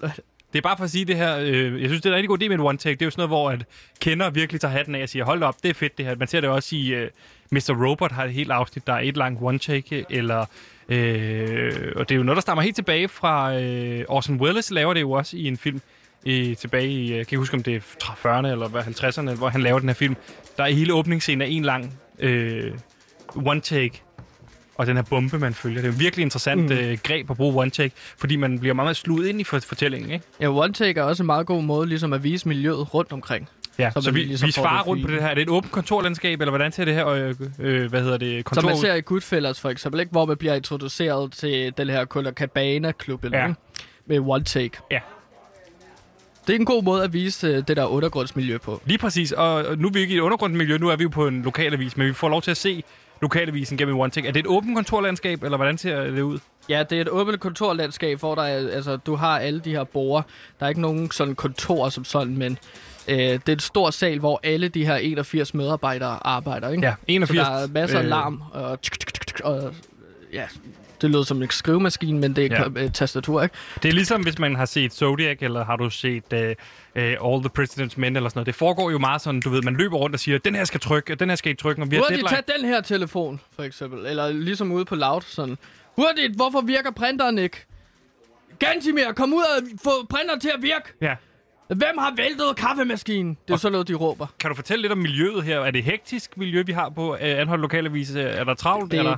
Det er bare for at sige det her. Øh, jeg synes, det er en rigtig god idé med en one take. Det er jo sådan noget, hvor at kender virkelig tager hatten af og siger, hold op, det er fedt det her. Man ser det også i øh, Mr. Robot har et helt afsnit, der er et langt one take, eller... Øh, og det er jo noget, der stammer helt tilbage fra... Øh, Orson Welles laver det jo også i en film i, tilbage i... Øh, jeg kan ikke huske, om det er 40'erne eller hvad, 50'erne, hvor han laver den her film. Der er i hele åbningsscenen af en lang øh, one take, og den her bombe, man følger. Det er virkelig interessant mm. øh, greb at bruge one take, fordi man bliver meget, meget sluget ind i for- fortællingen, ikke? Ja, one take er også en meget god måde ligesom at vise miljøet rundt omkring. Ja, Så så, vi, ligesom vi svarer rundt på det her. Er det et åbent kontorlandskab, eller hvordan ser det her, øh, øh, hvad hedder det, kontor Som man ser i Goodfellas for eksempel, ikke? hvor man bliver introduceret til den her Copacabana-klub, eller Ja. med one take. Ja. Det er en god måde at vise øh, det der undergrundsmiljø på. Lige præcis, og og nu er vi ikke i et undergrundsmiljø, nu er vi jo på en lokalavis, men vi får lov til at se lokalavisen gennem One Take. Er det et åbent kontorlandskab, eller hvordan ser det ud? Ja, det er et åbent kontorlandskab, hvor der er, altså, du har alle de her borer. Der er ikke nogen sådan kontor som sådan, men øh, det er en stor sal, hvor alle de her 81 medarbejdere arbejder. Ikke? Ja, 81. Så der er masser af øh, larm, og, tsk, tsk, tsk, tsk, og ja, det lyder som en skrivemaskine, men det er Ja. ja. tastatur, ikke? Det er ligesom, hvis man har set Zodiac, eller har du set uh, uh, All the President's Men, eller sådan noget. Det foregår jo meget sådan, du ved, man løber rundt og siger, den her skal trykke, og den her skal ikke trykke, og vi har Hurtigt, deadline. tag den her telefon, for eksempel. Eller ligesom ude på Loud, sådan. Hurtigt, hvorfor virker printeren ikke? Gantimir, kom ud og få printeren til at virke! Ja. Hvem har væltet kaffemaskinen? Det er sådan noget, de råber. Kan du fortælle lidt om miljøet her? Er det hektisk miljø, vi har på uh, Anhold Lokalavis? Er der travlt? Det, eller?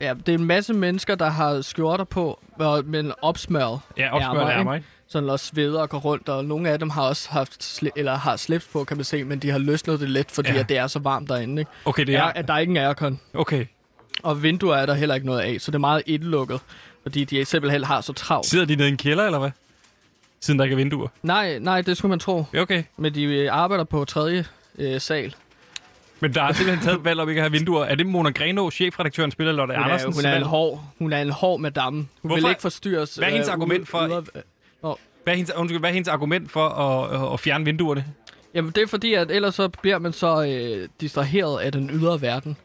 Ja, det er en masse mennesker, der har skjorter på, men opsmøret. Ja, opsmøret ærmer, ikke? Sådan og sveder og går rundt, og nogle af dem har også haft sli- eller har slips på, kan man se, men de har løsnet det let, fordi Ja. at det er så varmt derinde. Ikke? Okay, det er... at der er ikke en aircon. Okay. Og vinduer er der heller ikke noget af, så det er meget indlukket, fordi de simpelthen har så travlt. Sidder de nede i en kælder, eller hvad? Siden der ikke er vinduer. Nej, nej, det skulle man tro. Okay. Men de arbejder på tredje øh, sal. Men der er simpelthen taget valg om ikke at have vinduer. Er det Mona Greno, chefredaktøren, spiller Lotte Hun er, Andersen? hun er en hård, hun er en hård madame. Hun Hvorfor- vil ikke forstyrres. Hvad er hendes øh, argument ude- for- ude af- Hvad er hendes, undskyld, hvad er hendes argument for at, at, at fjerne vinduerne? Jamen, det er fordi, at ellers så bliver man så øh, distraheret af den ydre verden.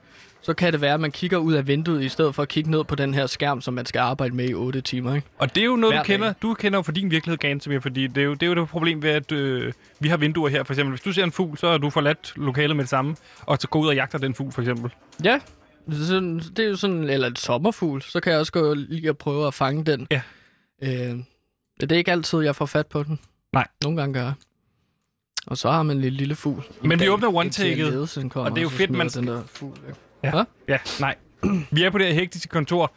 Så kan det være, at man kigger ud af vinduet, i stedet for at kigge ned på den her skærm, som man skal arbejde med i 8 timer. Ikke? Og det er jo noget, Hver du kender. Du kender jo for din virkelighed, Gantemir, fordi det er, jo, det er jo det problem ved, at øh, vi har vinduer her. For eksempel, hvis du ser en fugl, så har du forladt lokalet med det samme, og så gå ud og jagter den fugl, for eksempel. Ja, sådan, det er jo sådan, eller et sommerfugl. Så kan jeg også gå lige og prøve at fange den. Ja. Øh, det er ikke altid, jeg får fat på den. Nej. Nogle gange gør jeg. Og så har man en lille, lille fugl. Men vi En åbner dag, one-taket, og det er jo fedt, man den der fugl. Ikke? Ja. Hvad? Ja, nej. Vi er på det her hektiske kontor.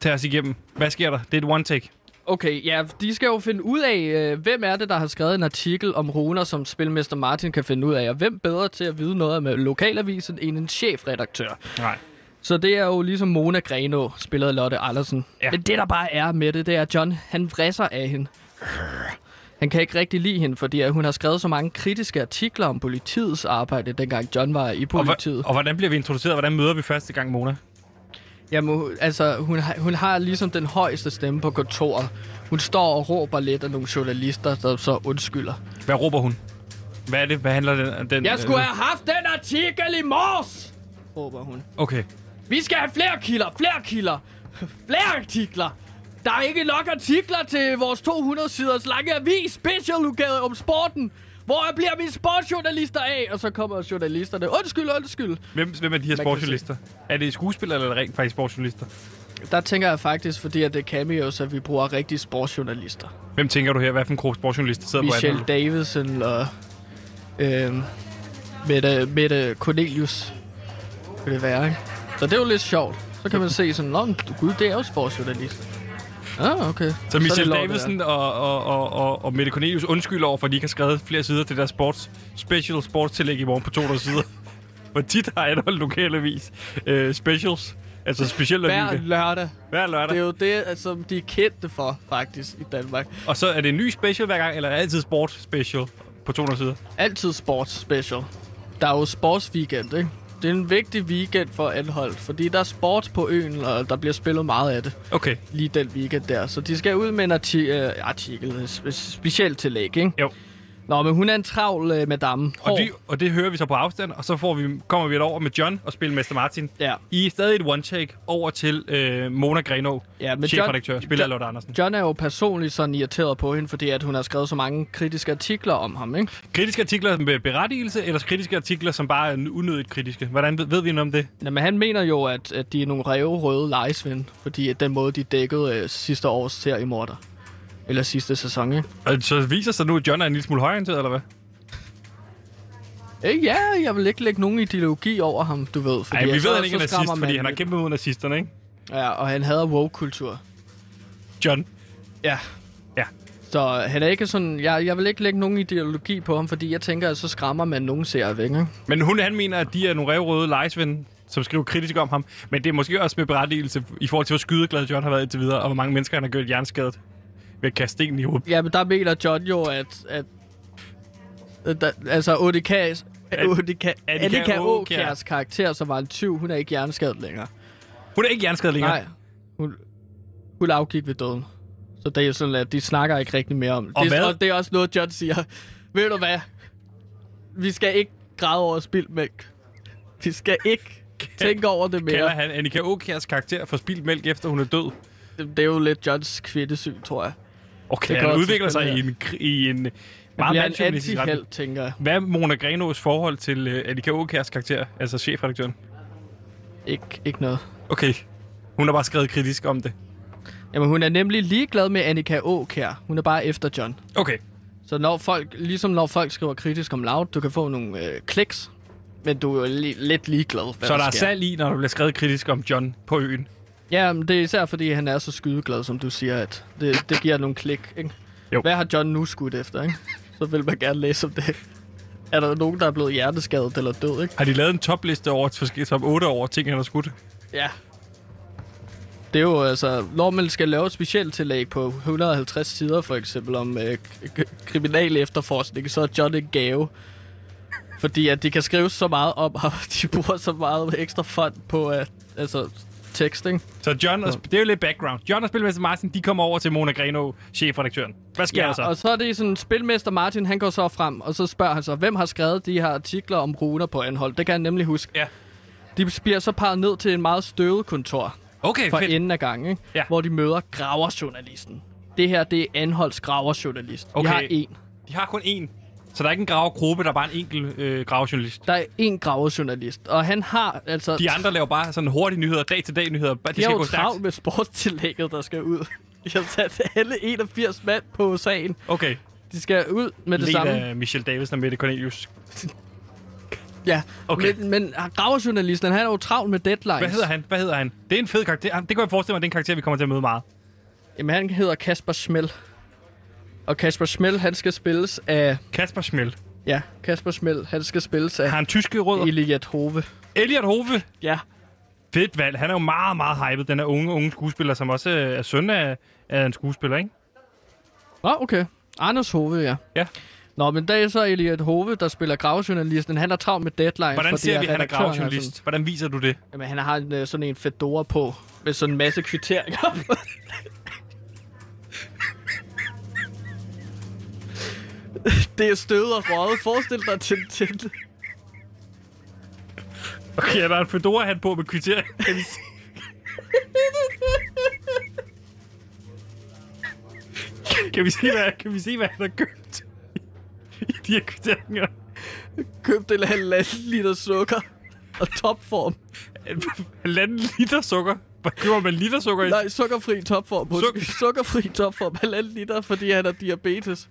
Tag os igennem. Hvad sker der? Det er et one take. Okay, ja, de skal jo finde ud af, øh, hvem er det, der har skrevet en artikel om runer, som Spilmester Martin kan finde ud af, og hvem bedre til at vide noget med lokalavisen end en chefredaktør. Nej. Så det er jo ligesom Mona Greno, spillet af Lotte Andersen. Ja. Men det, der bare er med det, det er, at John, han vrisser af hende. Han kan ikke rigtig lide hende, fordi hun har skrevet så mange kritiske artikler om politiets arbejde, dengang John var i Og, politiet. hva- og hvordan bliver vi introduceret? Hvordan møder vi første gang Mona? Jamen, altså, hun har, hun har ligesom den højeste stemme på kontoret. Hun står og råber lidt af nogle journalister, der så undskylder. Hvad råber hun? Hvad er det? Hvad handler den? den Jeg skulle have haft den artikel i mors! råber hun. Okay. Vi skal have flere kilder, flere kilder, flere artikler. Der er ikke nok artikler til vores 200 siders lange avis, specialudgave om sporten. Hvor bliver mine sportsjournalister af? Og så kommer journalisterne. Undskyld, undskyld. Hvem, hvem er de her Man sportsjournalister? Er det skuespillere eller er rent faktisk sportsjournalister? Der tænker jeg faktisk, fordi at det er cameos, at vi bruger rigtige sportsjournalister. Hvem tænker du her? Hvad for en gruppe sportsjournalister sidder på Michelle? Davidson og øhm, Mette, Mette Cornelius vil det være, ikke? Så det er jo lidt sjovt. Så kan man se sådan, Nå, gud, det er jo sportsjournalist. Ah, okay. Så Michelle det lort, Davidsen og, og, og, og, og Mette Cornelius undskylder over, for at de ikke har skrevet flere sider til deres sports, special sportstillæg i morgen på 200 sider. Hvor tit har Anhold lokalavis øh, specials, altså specielle Hver lørdag. Det lørdag. er jo det, altså, de er kendte for, faktisk, i Danmark. Og så er det en ny special hver gang, eller er det altid sport special på 200 sider? Altid sports special. Der er jo sportsweekend, ikke? Det er en vigtig weekend for Anholdt, fordi der er sports på øen, og der bliver spillet meget af det Okay. lige den weekend der. Så de skal ud med en arti- øh, artikel, spe- specielt tillæg, ikke? Jo. Nå, men hun er en travl øh, madame. Og, Hård. de, og det hører vi så på afstand, og så får vi, kommer vi over med John og spille Mester Martin. Ja. I stadig et one-take over til øh, Mona Greno, Ja, men chefredaktør, spiller af John, Lotte Andersen. John er jo personligt sådan irriteret på hende, fordi at hun har skrevet så mange kritiske artikler om ham, ikke? Kritiske artikler med berettigelse, eller kritiske artikler, som bare er unødigt kritiske? Hvordan ved, ved vi noget om det? Jamen, han mener jo, at, at de er nogle ræve røde lejesvend, fordi at den måde, de dækkede øh, sidste års seriemorder. Eller sidste sæson, ikke? Og så viser sig nu, at John er en lille smule højorienteret, eller hvad? Øh, ja, jeg vil ikke lægge nogen ideologi over ham, du ved. Fordi Nej, vi ved, at han ikke er nazist, fordi han har kæmpet mod nazisterne, ikke? Ja, og han hader woke-kultur. John. Ja. Ja. Så han er ikke sådan... Jeg, jeg vil ikke lægge nogen ideologi på ham, fordi jeg tænker, at så skræmmer man nogen serier væk, ikke? Men hun, han mener, at de er nogle røvrøde lejesvende, som skriver kritisk om ham. Men det er måske også med berettigelse i forhold til, hvor skydeglad John har været indtil videre, og hvor mange mennesker han har gjort hjerneskadet ved at kaste sten i hovedet. Ja, men der mener John jo, at... at at der, altså, Odikas... An- Annika. Aakjærs karakter, som var en tyv, hun er ikke hjerneskadet længere. Hun er ikke hjerneskadet længere. Nej, hun, hun afgik ved døden. Så det er jo sådan, at de snakker ikke rigtig mere om det. Og det, er- og det er også noget, John siger. Ved du hvad? Vi skal ikke græde over spildt mælk. Vi skal ikke tænke over det Kalder mere. han Annika Åkjærs karakter for spildt mælk, efter hun er død? Det, det er jo lidt Johns kvindesyn, tror jeg. Okay, Det han udvikler sig i en, i en meget mandsjournalistisk retning. tænker jeg. Hvad er Mona Grenos forhold til uh, Annika Åkjærs karakter, altså chefredaktøren? Ikke, ikke noget. Okay, hun har bare skrevet kritisk om det. Jamen, hun er nemlig ligeglad med Annika Aakjær. Hun er bare efter John. Okay, Så når folk, ligesom når folk skriver kritisk om Loud, du kan få nogle øh, kliks, men du er li- lidt ligeglad, hvad så der er sker. salg i, når der bliver skrevet kritisk om John på øen. Ja, men det er især fordi, han er så skydeglad, som du siger, at det, det giver nogle klik, ikke? Jo. Hvad har John nu skudt efter, ikke? Så vil man gerne læse om det. Er der nogen, der er blevet hjerteskadet eller død, ikke? Har de lavet en topliste over forskellige top 8 over ting, han har skudt? Ja. Det er jo altså, når man skal lave et specielt tillæg på 150 sider, for eksempel om øh, kriminal efterforskning, så er John en gave. Fordi at de kan skrive så meget om ham, de bruger så meget ekstra fond på uh, altså, tekst, ikke? Så John, og, det er jo lidt background. John og Spilmester Martin, de kommer over til Mona Greno, chefredaktøren. Hvad sker Ja, der så? og så er det sådan, spilmester Martin, han går så frem, og så spørger han så, hvem har skrevet de her artikler om runer på anhold? Det kan han nemlig huske. Ja. De bliver så parret ned til en meget støvet kontor Okay, for fedt. enden af gangen, ikke? Ja. hvor de møder graverjournalisten. Det her, det er Anholds graverjournalist. Okay. De har en. De har kun én. Så der er ikke en gravergruppe, der er bare en enkelt øh, gravejournalist. Der er en graverjournalist, og han har altså... De andre laver bare sådan hurtige nyheder, dag-til-dag nyheder. Bare, de de skal jo gå stærkt. travlt med sportstillægget, der skal ud. De har sat alle 81 mand på sagen. Okay. De skal ud med det Ledt samme. Michelle Davidsen og Mette Cornelius. Ja, Okay. men, men graverjournalisten, han er jo travlt med deadlines. Hvad hedder han? Hvad hedder han? Det er en fed karakter. Det kan jeg forestille mig, det er en karakter, vi kommer til at møde meget. Jamen, han hedder Kasper Schmel. Og Kasper Schmel, han skal spilles af... Kasper Schmel. Ja, Kasper Schmel, han skal spilles af Har han tyske rødder? Elliot Hove. Elliot Hove. Ja. Fedt valg. Han er jo meget, meget hyped, den her unge, unge skuespiller, som også øh, er søn af, af en skuespiller, ikke? Nå, okay. Anders Hove, ja. Ja. Nå, men der er så Elliot Hove, der spiller gravjournalisten. Han er travlt med deadlines. Hvordan ser vi, han er gravjournalist? Hvordan viser du det? Jamen, han har en, øh, sådan en fedora på, med sådan en masse kvitteringer. det er stød og røget. Forestil dig til, til Okay, der er en fedora hat på med kvittering. Kan vi se? kan vi se, hvad, kan vi se, hvad han har købt i de her kvitteringer? købt en halvanden liter sukker og topform. Halvanden liter sukker. Hvad køber man liter sukker i? Nej, sukkerfri topform. Suk- sukkerfri topform. Halvanden liter, fordi han har diabetes.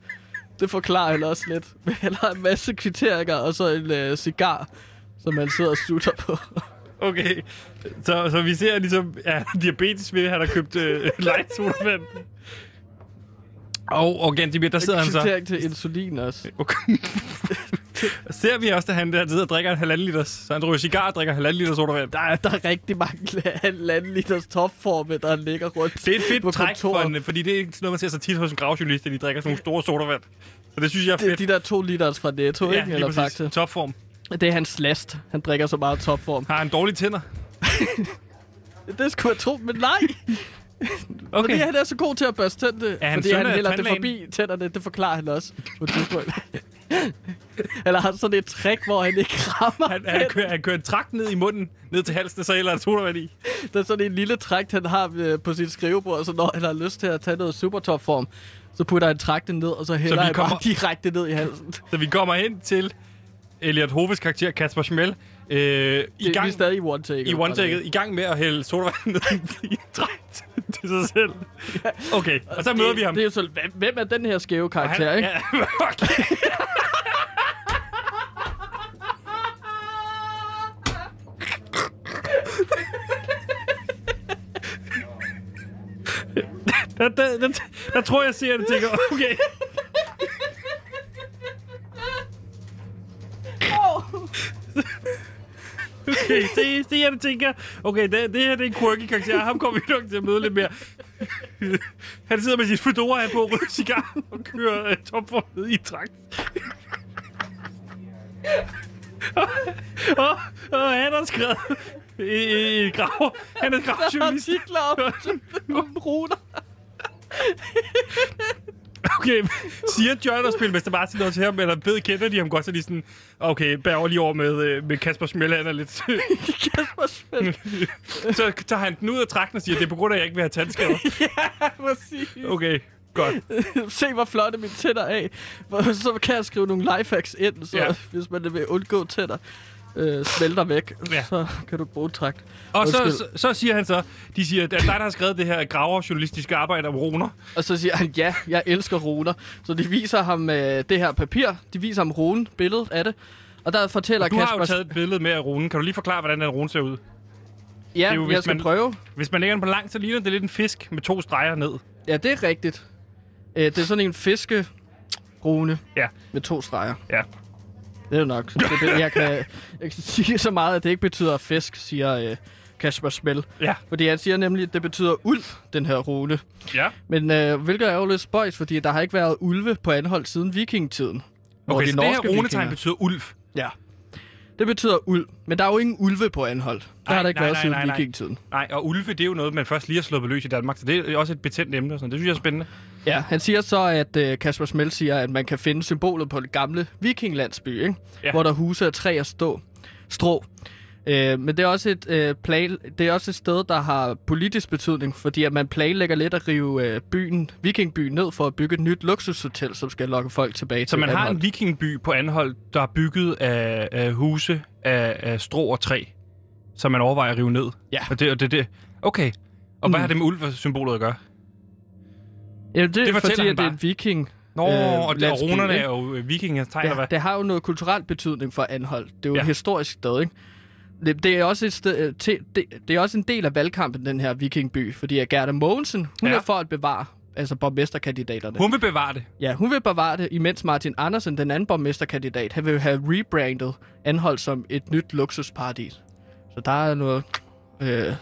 Det forklarer han også lidt. Men han har en masse kvitteringer og så en øh, cigar, som han sidder og sutter på. Okay, så, så vi ser ligesom, ja, diabetes ved, at han har købt øh, light sodavand. Og Organdimir, der sidder han så. Kvittering til insulin også. Okay. Ser vi også, at han der sidder og drikker en halvanden liter, så han ryger cigar og drikker halvanden liter sodavand. Der er, der er rigtig mange halvanden liters topforme, der ligger rundt Det er et fedt træk, for en, fordi det er ikke noget, man ser så tit hos en gravjournalist, at de drikker sådan nogle store sodavand. Så det synes jeg er Det er fedt. de der to liters fra Netto, ja, ikke? Eller faktisk. Topform. Det er hans last. Han drikker så meget topform. Har han dårlige tænder? Det skulle jeg tro, men nej. Okay. Fordi han er så god til at børste tændte. Er han fordi han hælder det forbi tænderne. Det forklarer han også på et tidspunkt. Eller har sådan et trick, hvor han ikke rammer Han, han, kører, han kører en trakt ned i munden, ned til halsen, så hælder han sodavand i. Der er sådan en lille træk, han har øh, på sit skrivebord, så når han har lyst til at tage noget supertopform, så putter han trakten ned, og så hælder vi han kommer- bare direkte ned i halsen. Så vi kommer hen til Elliot Hoves karakter, Kasper Schmel, øh, i Det, vi er gang, stadig i one take. i one take, i gang med at hælde sodavand ned i en trakt til sig selv. Okay, og så møder vi ham. Det er jo så, hvem, hvem er den her skæve karakter, han, ikke? ja, okay. der, der, der, der, tror jeg, jeg ser det, tænker, okay. Okay, det, det er det, tænker. Okay, det, det her det er en quirky karakter. Ham kommer vi nok til at møde lidt mere. Han sidder med sit fedora her på, ryger cigar og kører uh, topform ned i trakt. og, og han har skrevet i, i, grav. Han er gravjournalist. Artikler om, om ruter. Okay, siger John og spiller Mr. Martin noget til ham, eller ved, kender de ham godt, så de sådan, okay, bær over lige over med, øh, med Kasper Schmelle, han er lidt... Kasper Schmidt. så tager han den ud af trakten og siger, det er på grund af, at jeg ikke vil have tandskader. ja, præcis. Okay, godt. Se, hvor flotte mine tænder er. Hvor- Så kan jeg skrive nogle lifehacks ind, så ja. hvis man vil undgå tænder øh, smelter væk, Ja. så kan du bruge trakt. Og så, så, så siger han så, de siger, at det dig, der har skrevet det her graverjournalistiske arbejde om runer. Og så siger han, ja, jeg elsker runer. Så de viser ham øh, det her papir. De viser ham runen, billedet af det. Og der fortæller Du har Kasper... jo taget et billede med af runen. Kan du lige forklare, hvordan den rune ser ud? Ja, er jo, hvis jeg skal man- prøve. Hvis man lægger den på langt, så ligner det lidt en fisk med to streger ned. Ja, det er rigtigt. Øh, det er sådan en fiskerune Ja. med to streger. Ja. Det er jo nok. Det, det, jeg, kan, jeg kan sige så meget, at det ikke betyder fisk, siger øh, Kasper Smell. Ja. Fordi han siger nemlig, at det betyder ulv, den her rune. Ja. Men øh, hvilket er jo lidt spøjs, fordi der har ikke været ulve på anhold siden vikingetiden. Okay, de så det her runetegn betyder ulv. Ja. Det betyder ulv, men der er jo ingen ulve på anhold. Det Nej, har der ikke nej, været nej, siden nej, nej. vikingetiden. Nej, og ulve, det er jo noget, man først lige har slået løs i Danmark, så det er også et betændt emne og sådan. Det synes jeg er spændende. Ja, han siger så, at øh, Kasper Smell siger, at man kan finde symbolet på det gamle vikinglandsby, ikke? Ja. Hvor der huser træ og stå, strå. Øh, men det er, også et, øh, plan, det er også et sted, der har politisk betydning, fordi at man planlægger lidt at rive øh, byen, vikingbyen ned for at bygge et nyt luksushotel, som skal lokke folk tilbage Så til man har Anholt. en vikingby på Anhold, der er bygget af, af huse af, af strå og træ, som man overvejer at rive ned. Ja. Og det, og det, det. Okay. Og hvad Mm. har det med ulvesymbolet at gøre? Ja, det, det er fordi, at det er en viking. Nå, øh, og, det, runerne er jo øh, vikingetegn, eller hvad? Det, har jo noget kulturelt betydning for Anhold. Det er jo Ja. et historisk sted, ikke? Det, det, er også et sted, øh, det, det er også en del af valgkampen, den her vikingby. Fordi at Gerda Mogensen, hun ja. er for at bevare altså borgmesterkandidaterne. Hun vil bevare det. Ja, hun vil bevare det, imens Martin Andersen, den anden borgmesterkandidat, han vil have rebrandet Anhold som et nyt luksusparadis. Så der er noget... øh,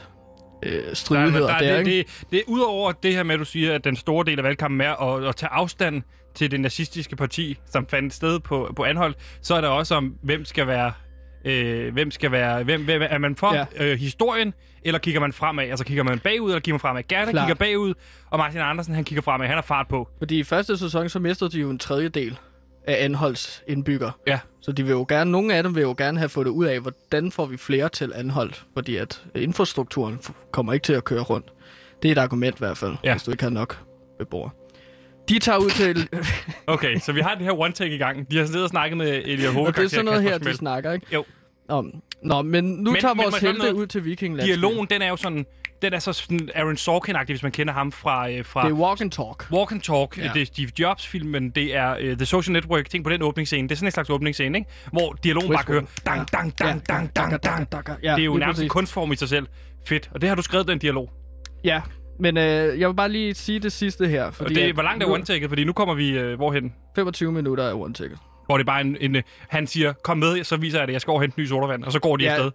øh, Der, stridigheder der, der, det, ikke? det, det, udover det her med, at du siger, at den store del af valgkampen er at, at tage afstand til det nazistiske parti, som fandt sted på, på Anhold, så er der også om, hvem skal være... Øh, hvem skal være... Hvem, hvem, er man for Ja. øh, historien, eller kigger man fremad? Altså kigger man bagud, eller kigger man fremad? Gerne Klart. kigger bagud, og Martin Andersen, han kigger fremad. Han har fart på. Fordi i første sæson, så mistede de jo en tredjedel af Anholds indbygger. Ja. Så de vil jo gerne, nogle af dem vil jo gerne have fundet ud af, hvordan får vi flere til Anholdt, fordi at infrastrukturen f- kommer ikke til at køre rundt. Det er et argument i hvert fald, Ja. hvis du ikke har nok beboere. De tager ud til... Okay, så vi har det her one-take i gang. De har siddet og snakket med Elia og Hovedkarakter. det er sådan noget her, de snakker, ikke? Jo. Om. Nå, men nu Men- men, tager men vores spørge helte ud til Viking Dialogen, den er jo sådan... Den er så sådan Aaron Sorkin-agtig, hvis man kender ham fra... Øh, fra Det er walk and talk. Walk and Talk, Ja. ja. det er Steve Jobs-filmen, det er uh, The Social Network, ting på den åbningsscene. Det er sådan en slags åbningsscene, ikke? Hvor dialogen bare kører dang, dang, dang, dang, dang, dang. dang. Det er jo nærmest en præcis. kunstform i sig selv. Fedt. Og det har du skrevet, den dialog. Ja, men øh, jeg vil bare lige sige det sidste her. Fordi det, at hvor langt er one-taket? Fordi nu kommer vi uh, hvorhen? 25 minutter er one ticket. Hvor det er bare en, en uh, han siger, kom med, så viser jeg det, jeg skal over og hente ny sodavand. Og så går de Ja. afsted.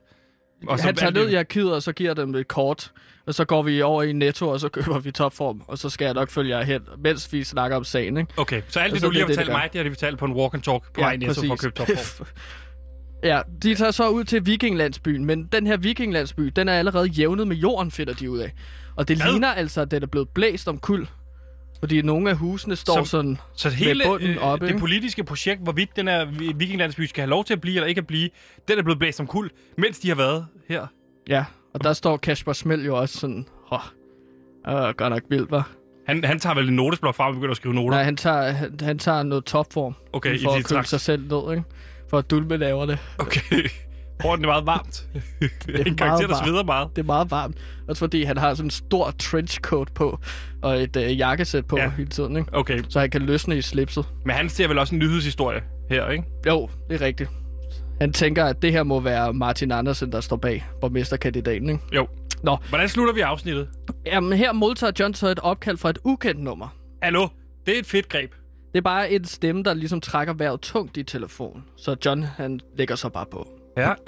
Og Han tager ned i arkivet, og så giver dem et kort. Og så går vi over i Netto, og så køber vi topform. Og så skal jeg nok følge jer hen, mens vi snakker om sagen, ikke? Okay, så alt det, så du lige har fortalt mig, det har de fortalt på en walk and talk på vej i Netto for at købe topform. ja, de tager så ud til vikinglandsbyen, men den her vikinglandsby, den er allerede jævnet med jorden, finder de ud af. Og det Hvad? ligner altså, at den er blevet blæst om kuld. Fordi nogle af husene står Som- sådan Så hele bunden øh, oppe, det ikke? politiske projekt, hvorvidt den her vi- vikinglandsby skal have lov til at blive eller ikke at blive, den er blevet blæst om kul, mens de har været her. Ja, og der står Kasper Smel jo også sådan, åh, oh, godt nok vildt, var. Han, han tager vel en notesblok frem og begynder at skrive noter. Nej, han tager, han, han tager noget topform. Okay, for at køle sig selv ned, ikke? For at dulme laverne. Okay. Tror den er meget varmt? det er en karakter, meget der sveder meget. Det er meget varmt. Også fordi han har sådan en stor trenchcoat på, og et øh, jakkesæt på ja. hele tiden, ikke? Okay, Så han kan løsne i slipset. men han ser vel også en nyhedshistorie her, ikke? Jo, det er rigtigt. Han tænker, at det her må være Martin Andersen, der står bag borgmesterkandidaten, ikke? Jo. Nå. Hvordan slutter vi afsnittet? Jamen, her modtager John så et opkald fra et ukendt nummer. Hallo? Det er et fedt greb. Det er bare en stemme, der ligesom trækker vejret tungt i telefonen. Så John, han lægger sig bare på. Ja.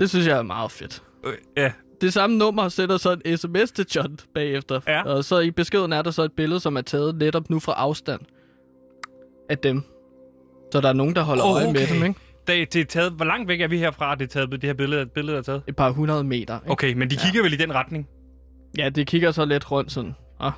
Det synes jeg er meget fedt. Øh, ja. Det samme nummer sender så en sms til John bagefter. Ja. Og så i beskeden er der så et billede, som er taget netop nu fra afstand af dem. Så der er nogen, der holder Åh, øje med okay. dem, ikke? Det, det er taget, hvor langt væk er vi herfra, det er taget, det her billede, billede er taget? Et par hundrede meter. Ikke? Okay, men de kigger vel i den retning? Ja, det kigger så lidt rundt sådan. Ah,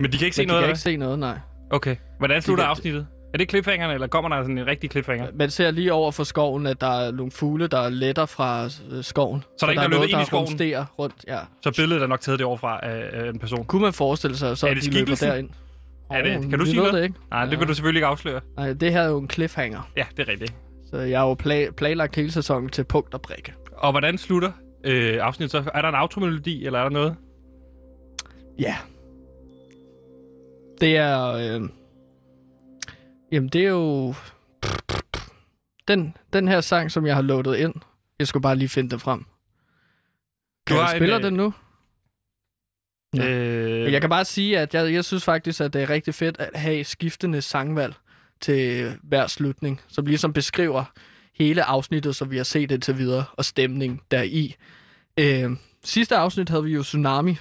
Men de kan ikke se men de noget kan af ikke se noget, nej. Okay. Hvordan slutter kan- afsnittet? Er det cliffhangeren, eller kommer der sådan en rigtig cliffhanger? Man ser lige over for skoven, at der er nogle fugle, der letter fra øh, skoven. Så der er ikke, der er noget, ind i der skoven? rumsterer rundt. Ja. Så billedet er nok taget derovre fra af, af en person. Kunne man forestille sig, så Er det de løber derind. Er det, kan du sige noget? det ikke. Nej, det kan du selvfølgelig ikke afsløre. Nej, det her er jo en cliffhanger. Ja, det er rigtigt. Så jeg har jo pla- planlagt hele sæsonen til punkt og prikke. Og hvordan slutter øh, afsnittet så? Er der en automelodi, eller er der noget? Ja. Det er... Øh... Jamen, det er jo... Den, den her sang, som jeg har loadet ind. Jeg skulle bare lige finde den frem. Kan Du jeg har en, øh, den nu? Ja. Øh, Jeg kan bare sige, at jeg, jeg synes faktisk, at det er rigtig fedt at have skiftende sangvalg til hver slutning, som ligesom beskriver hele afsnittet, som vi har set indtil videre, og stemning deri. Øh, sidste afsnit havde vi jo Tsunami,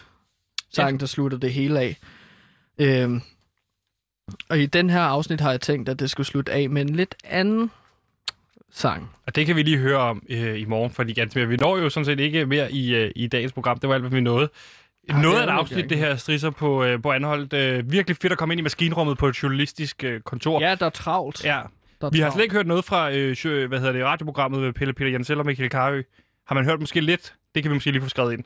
sangen, ja. der sluttede det hele af. Øh, og i den her afsnit har jeg tænkt, at det skulle slutte af med en lidt anden sang. Og det kan vi lige høre om øh, i morgen, fordi ganske mere. Vi når jo sådan set ikke mere i, øh, i dagens program. Det var alt, hvad vi nåede. Ej, Noget af et afsnit, det her strisser på, øh, på anholdt. Øh, virkelig fedt at komme ind i maskinrummet på et journalistisk øh, kontor. Ja, der er travlt. ja. Der er Vi har slet ikke hørt noget fra øh, hvad hedder det, radioprogrammet med Pelle Peter Jensel og Michael Karø. Har man hørt måske lidt? Det kan vi måske lige få skrevet ind.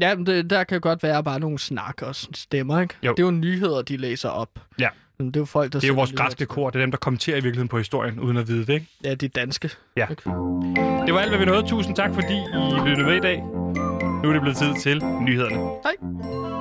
Ja, det, der kan godt være bare nogle snak og stemmer, ikke? Jo. Det er jo nyheder, de læser op. Ja. Det er jo folk, der Det er jo vores græske kor. Det er dem, der kommenterer i virkeligheden på historien, uden at vide det, ikke? Ja, de er danske. Ja. Ikke? Det var alt, hvad vi nåede. Tusind tak, fordi I lyttede med i dag. Nu er det blevet tid til nyhederne. Hej.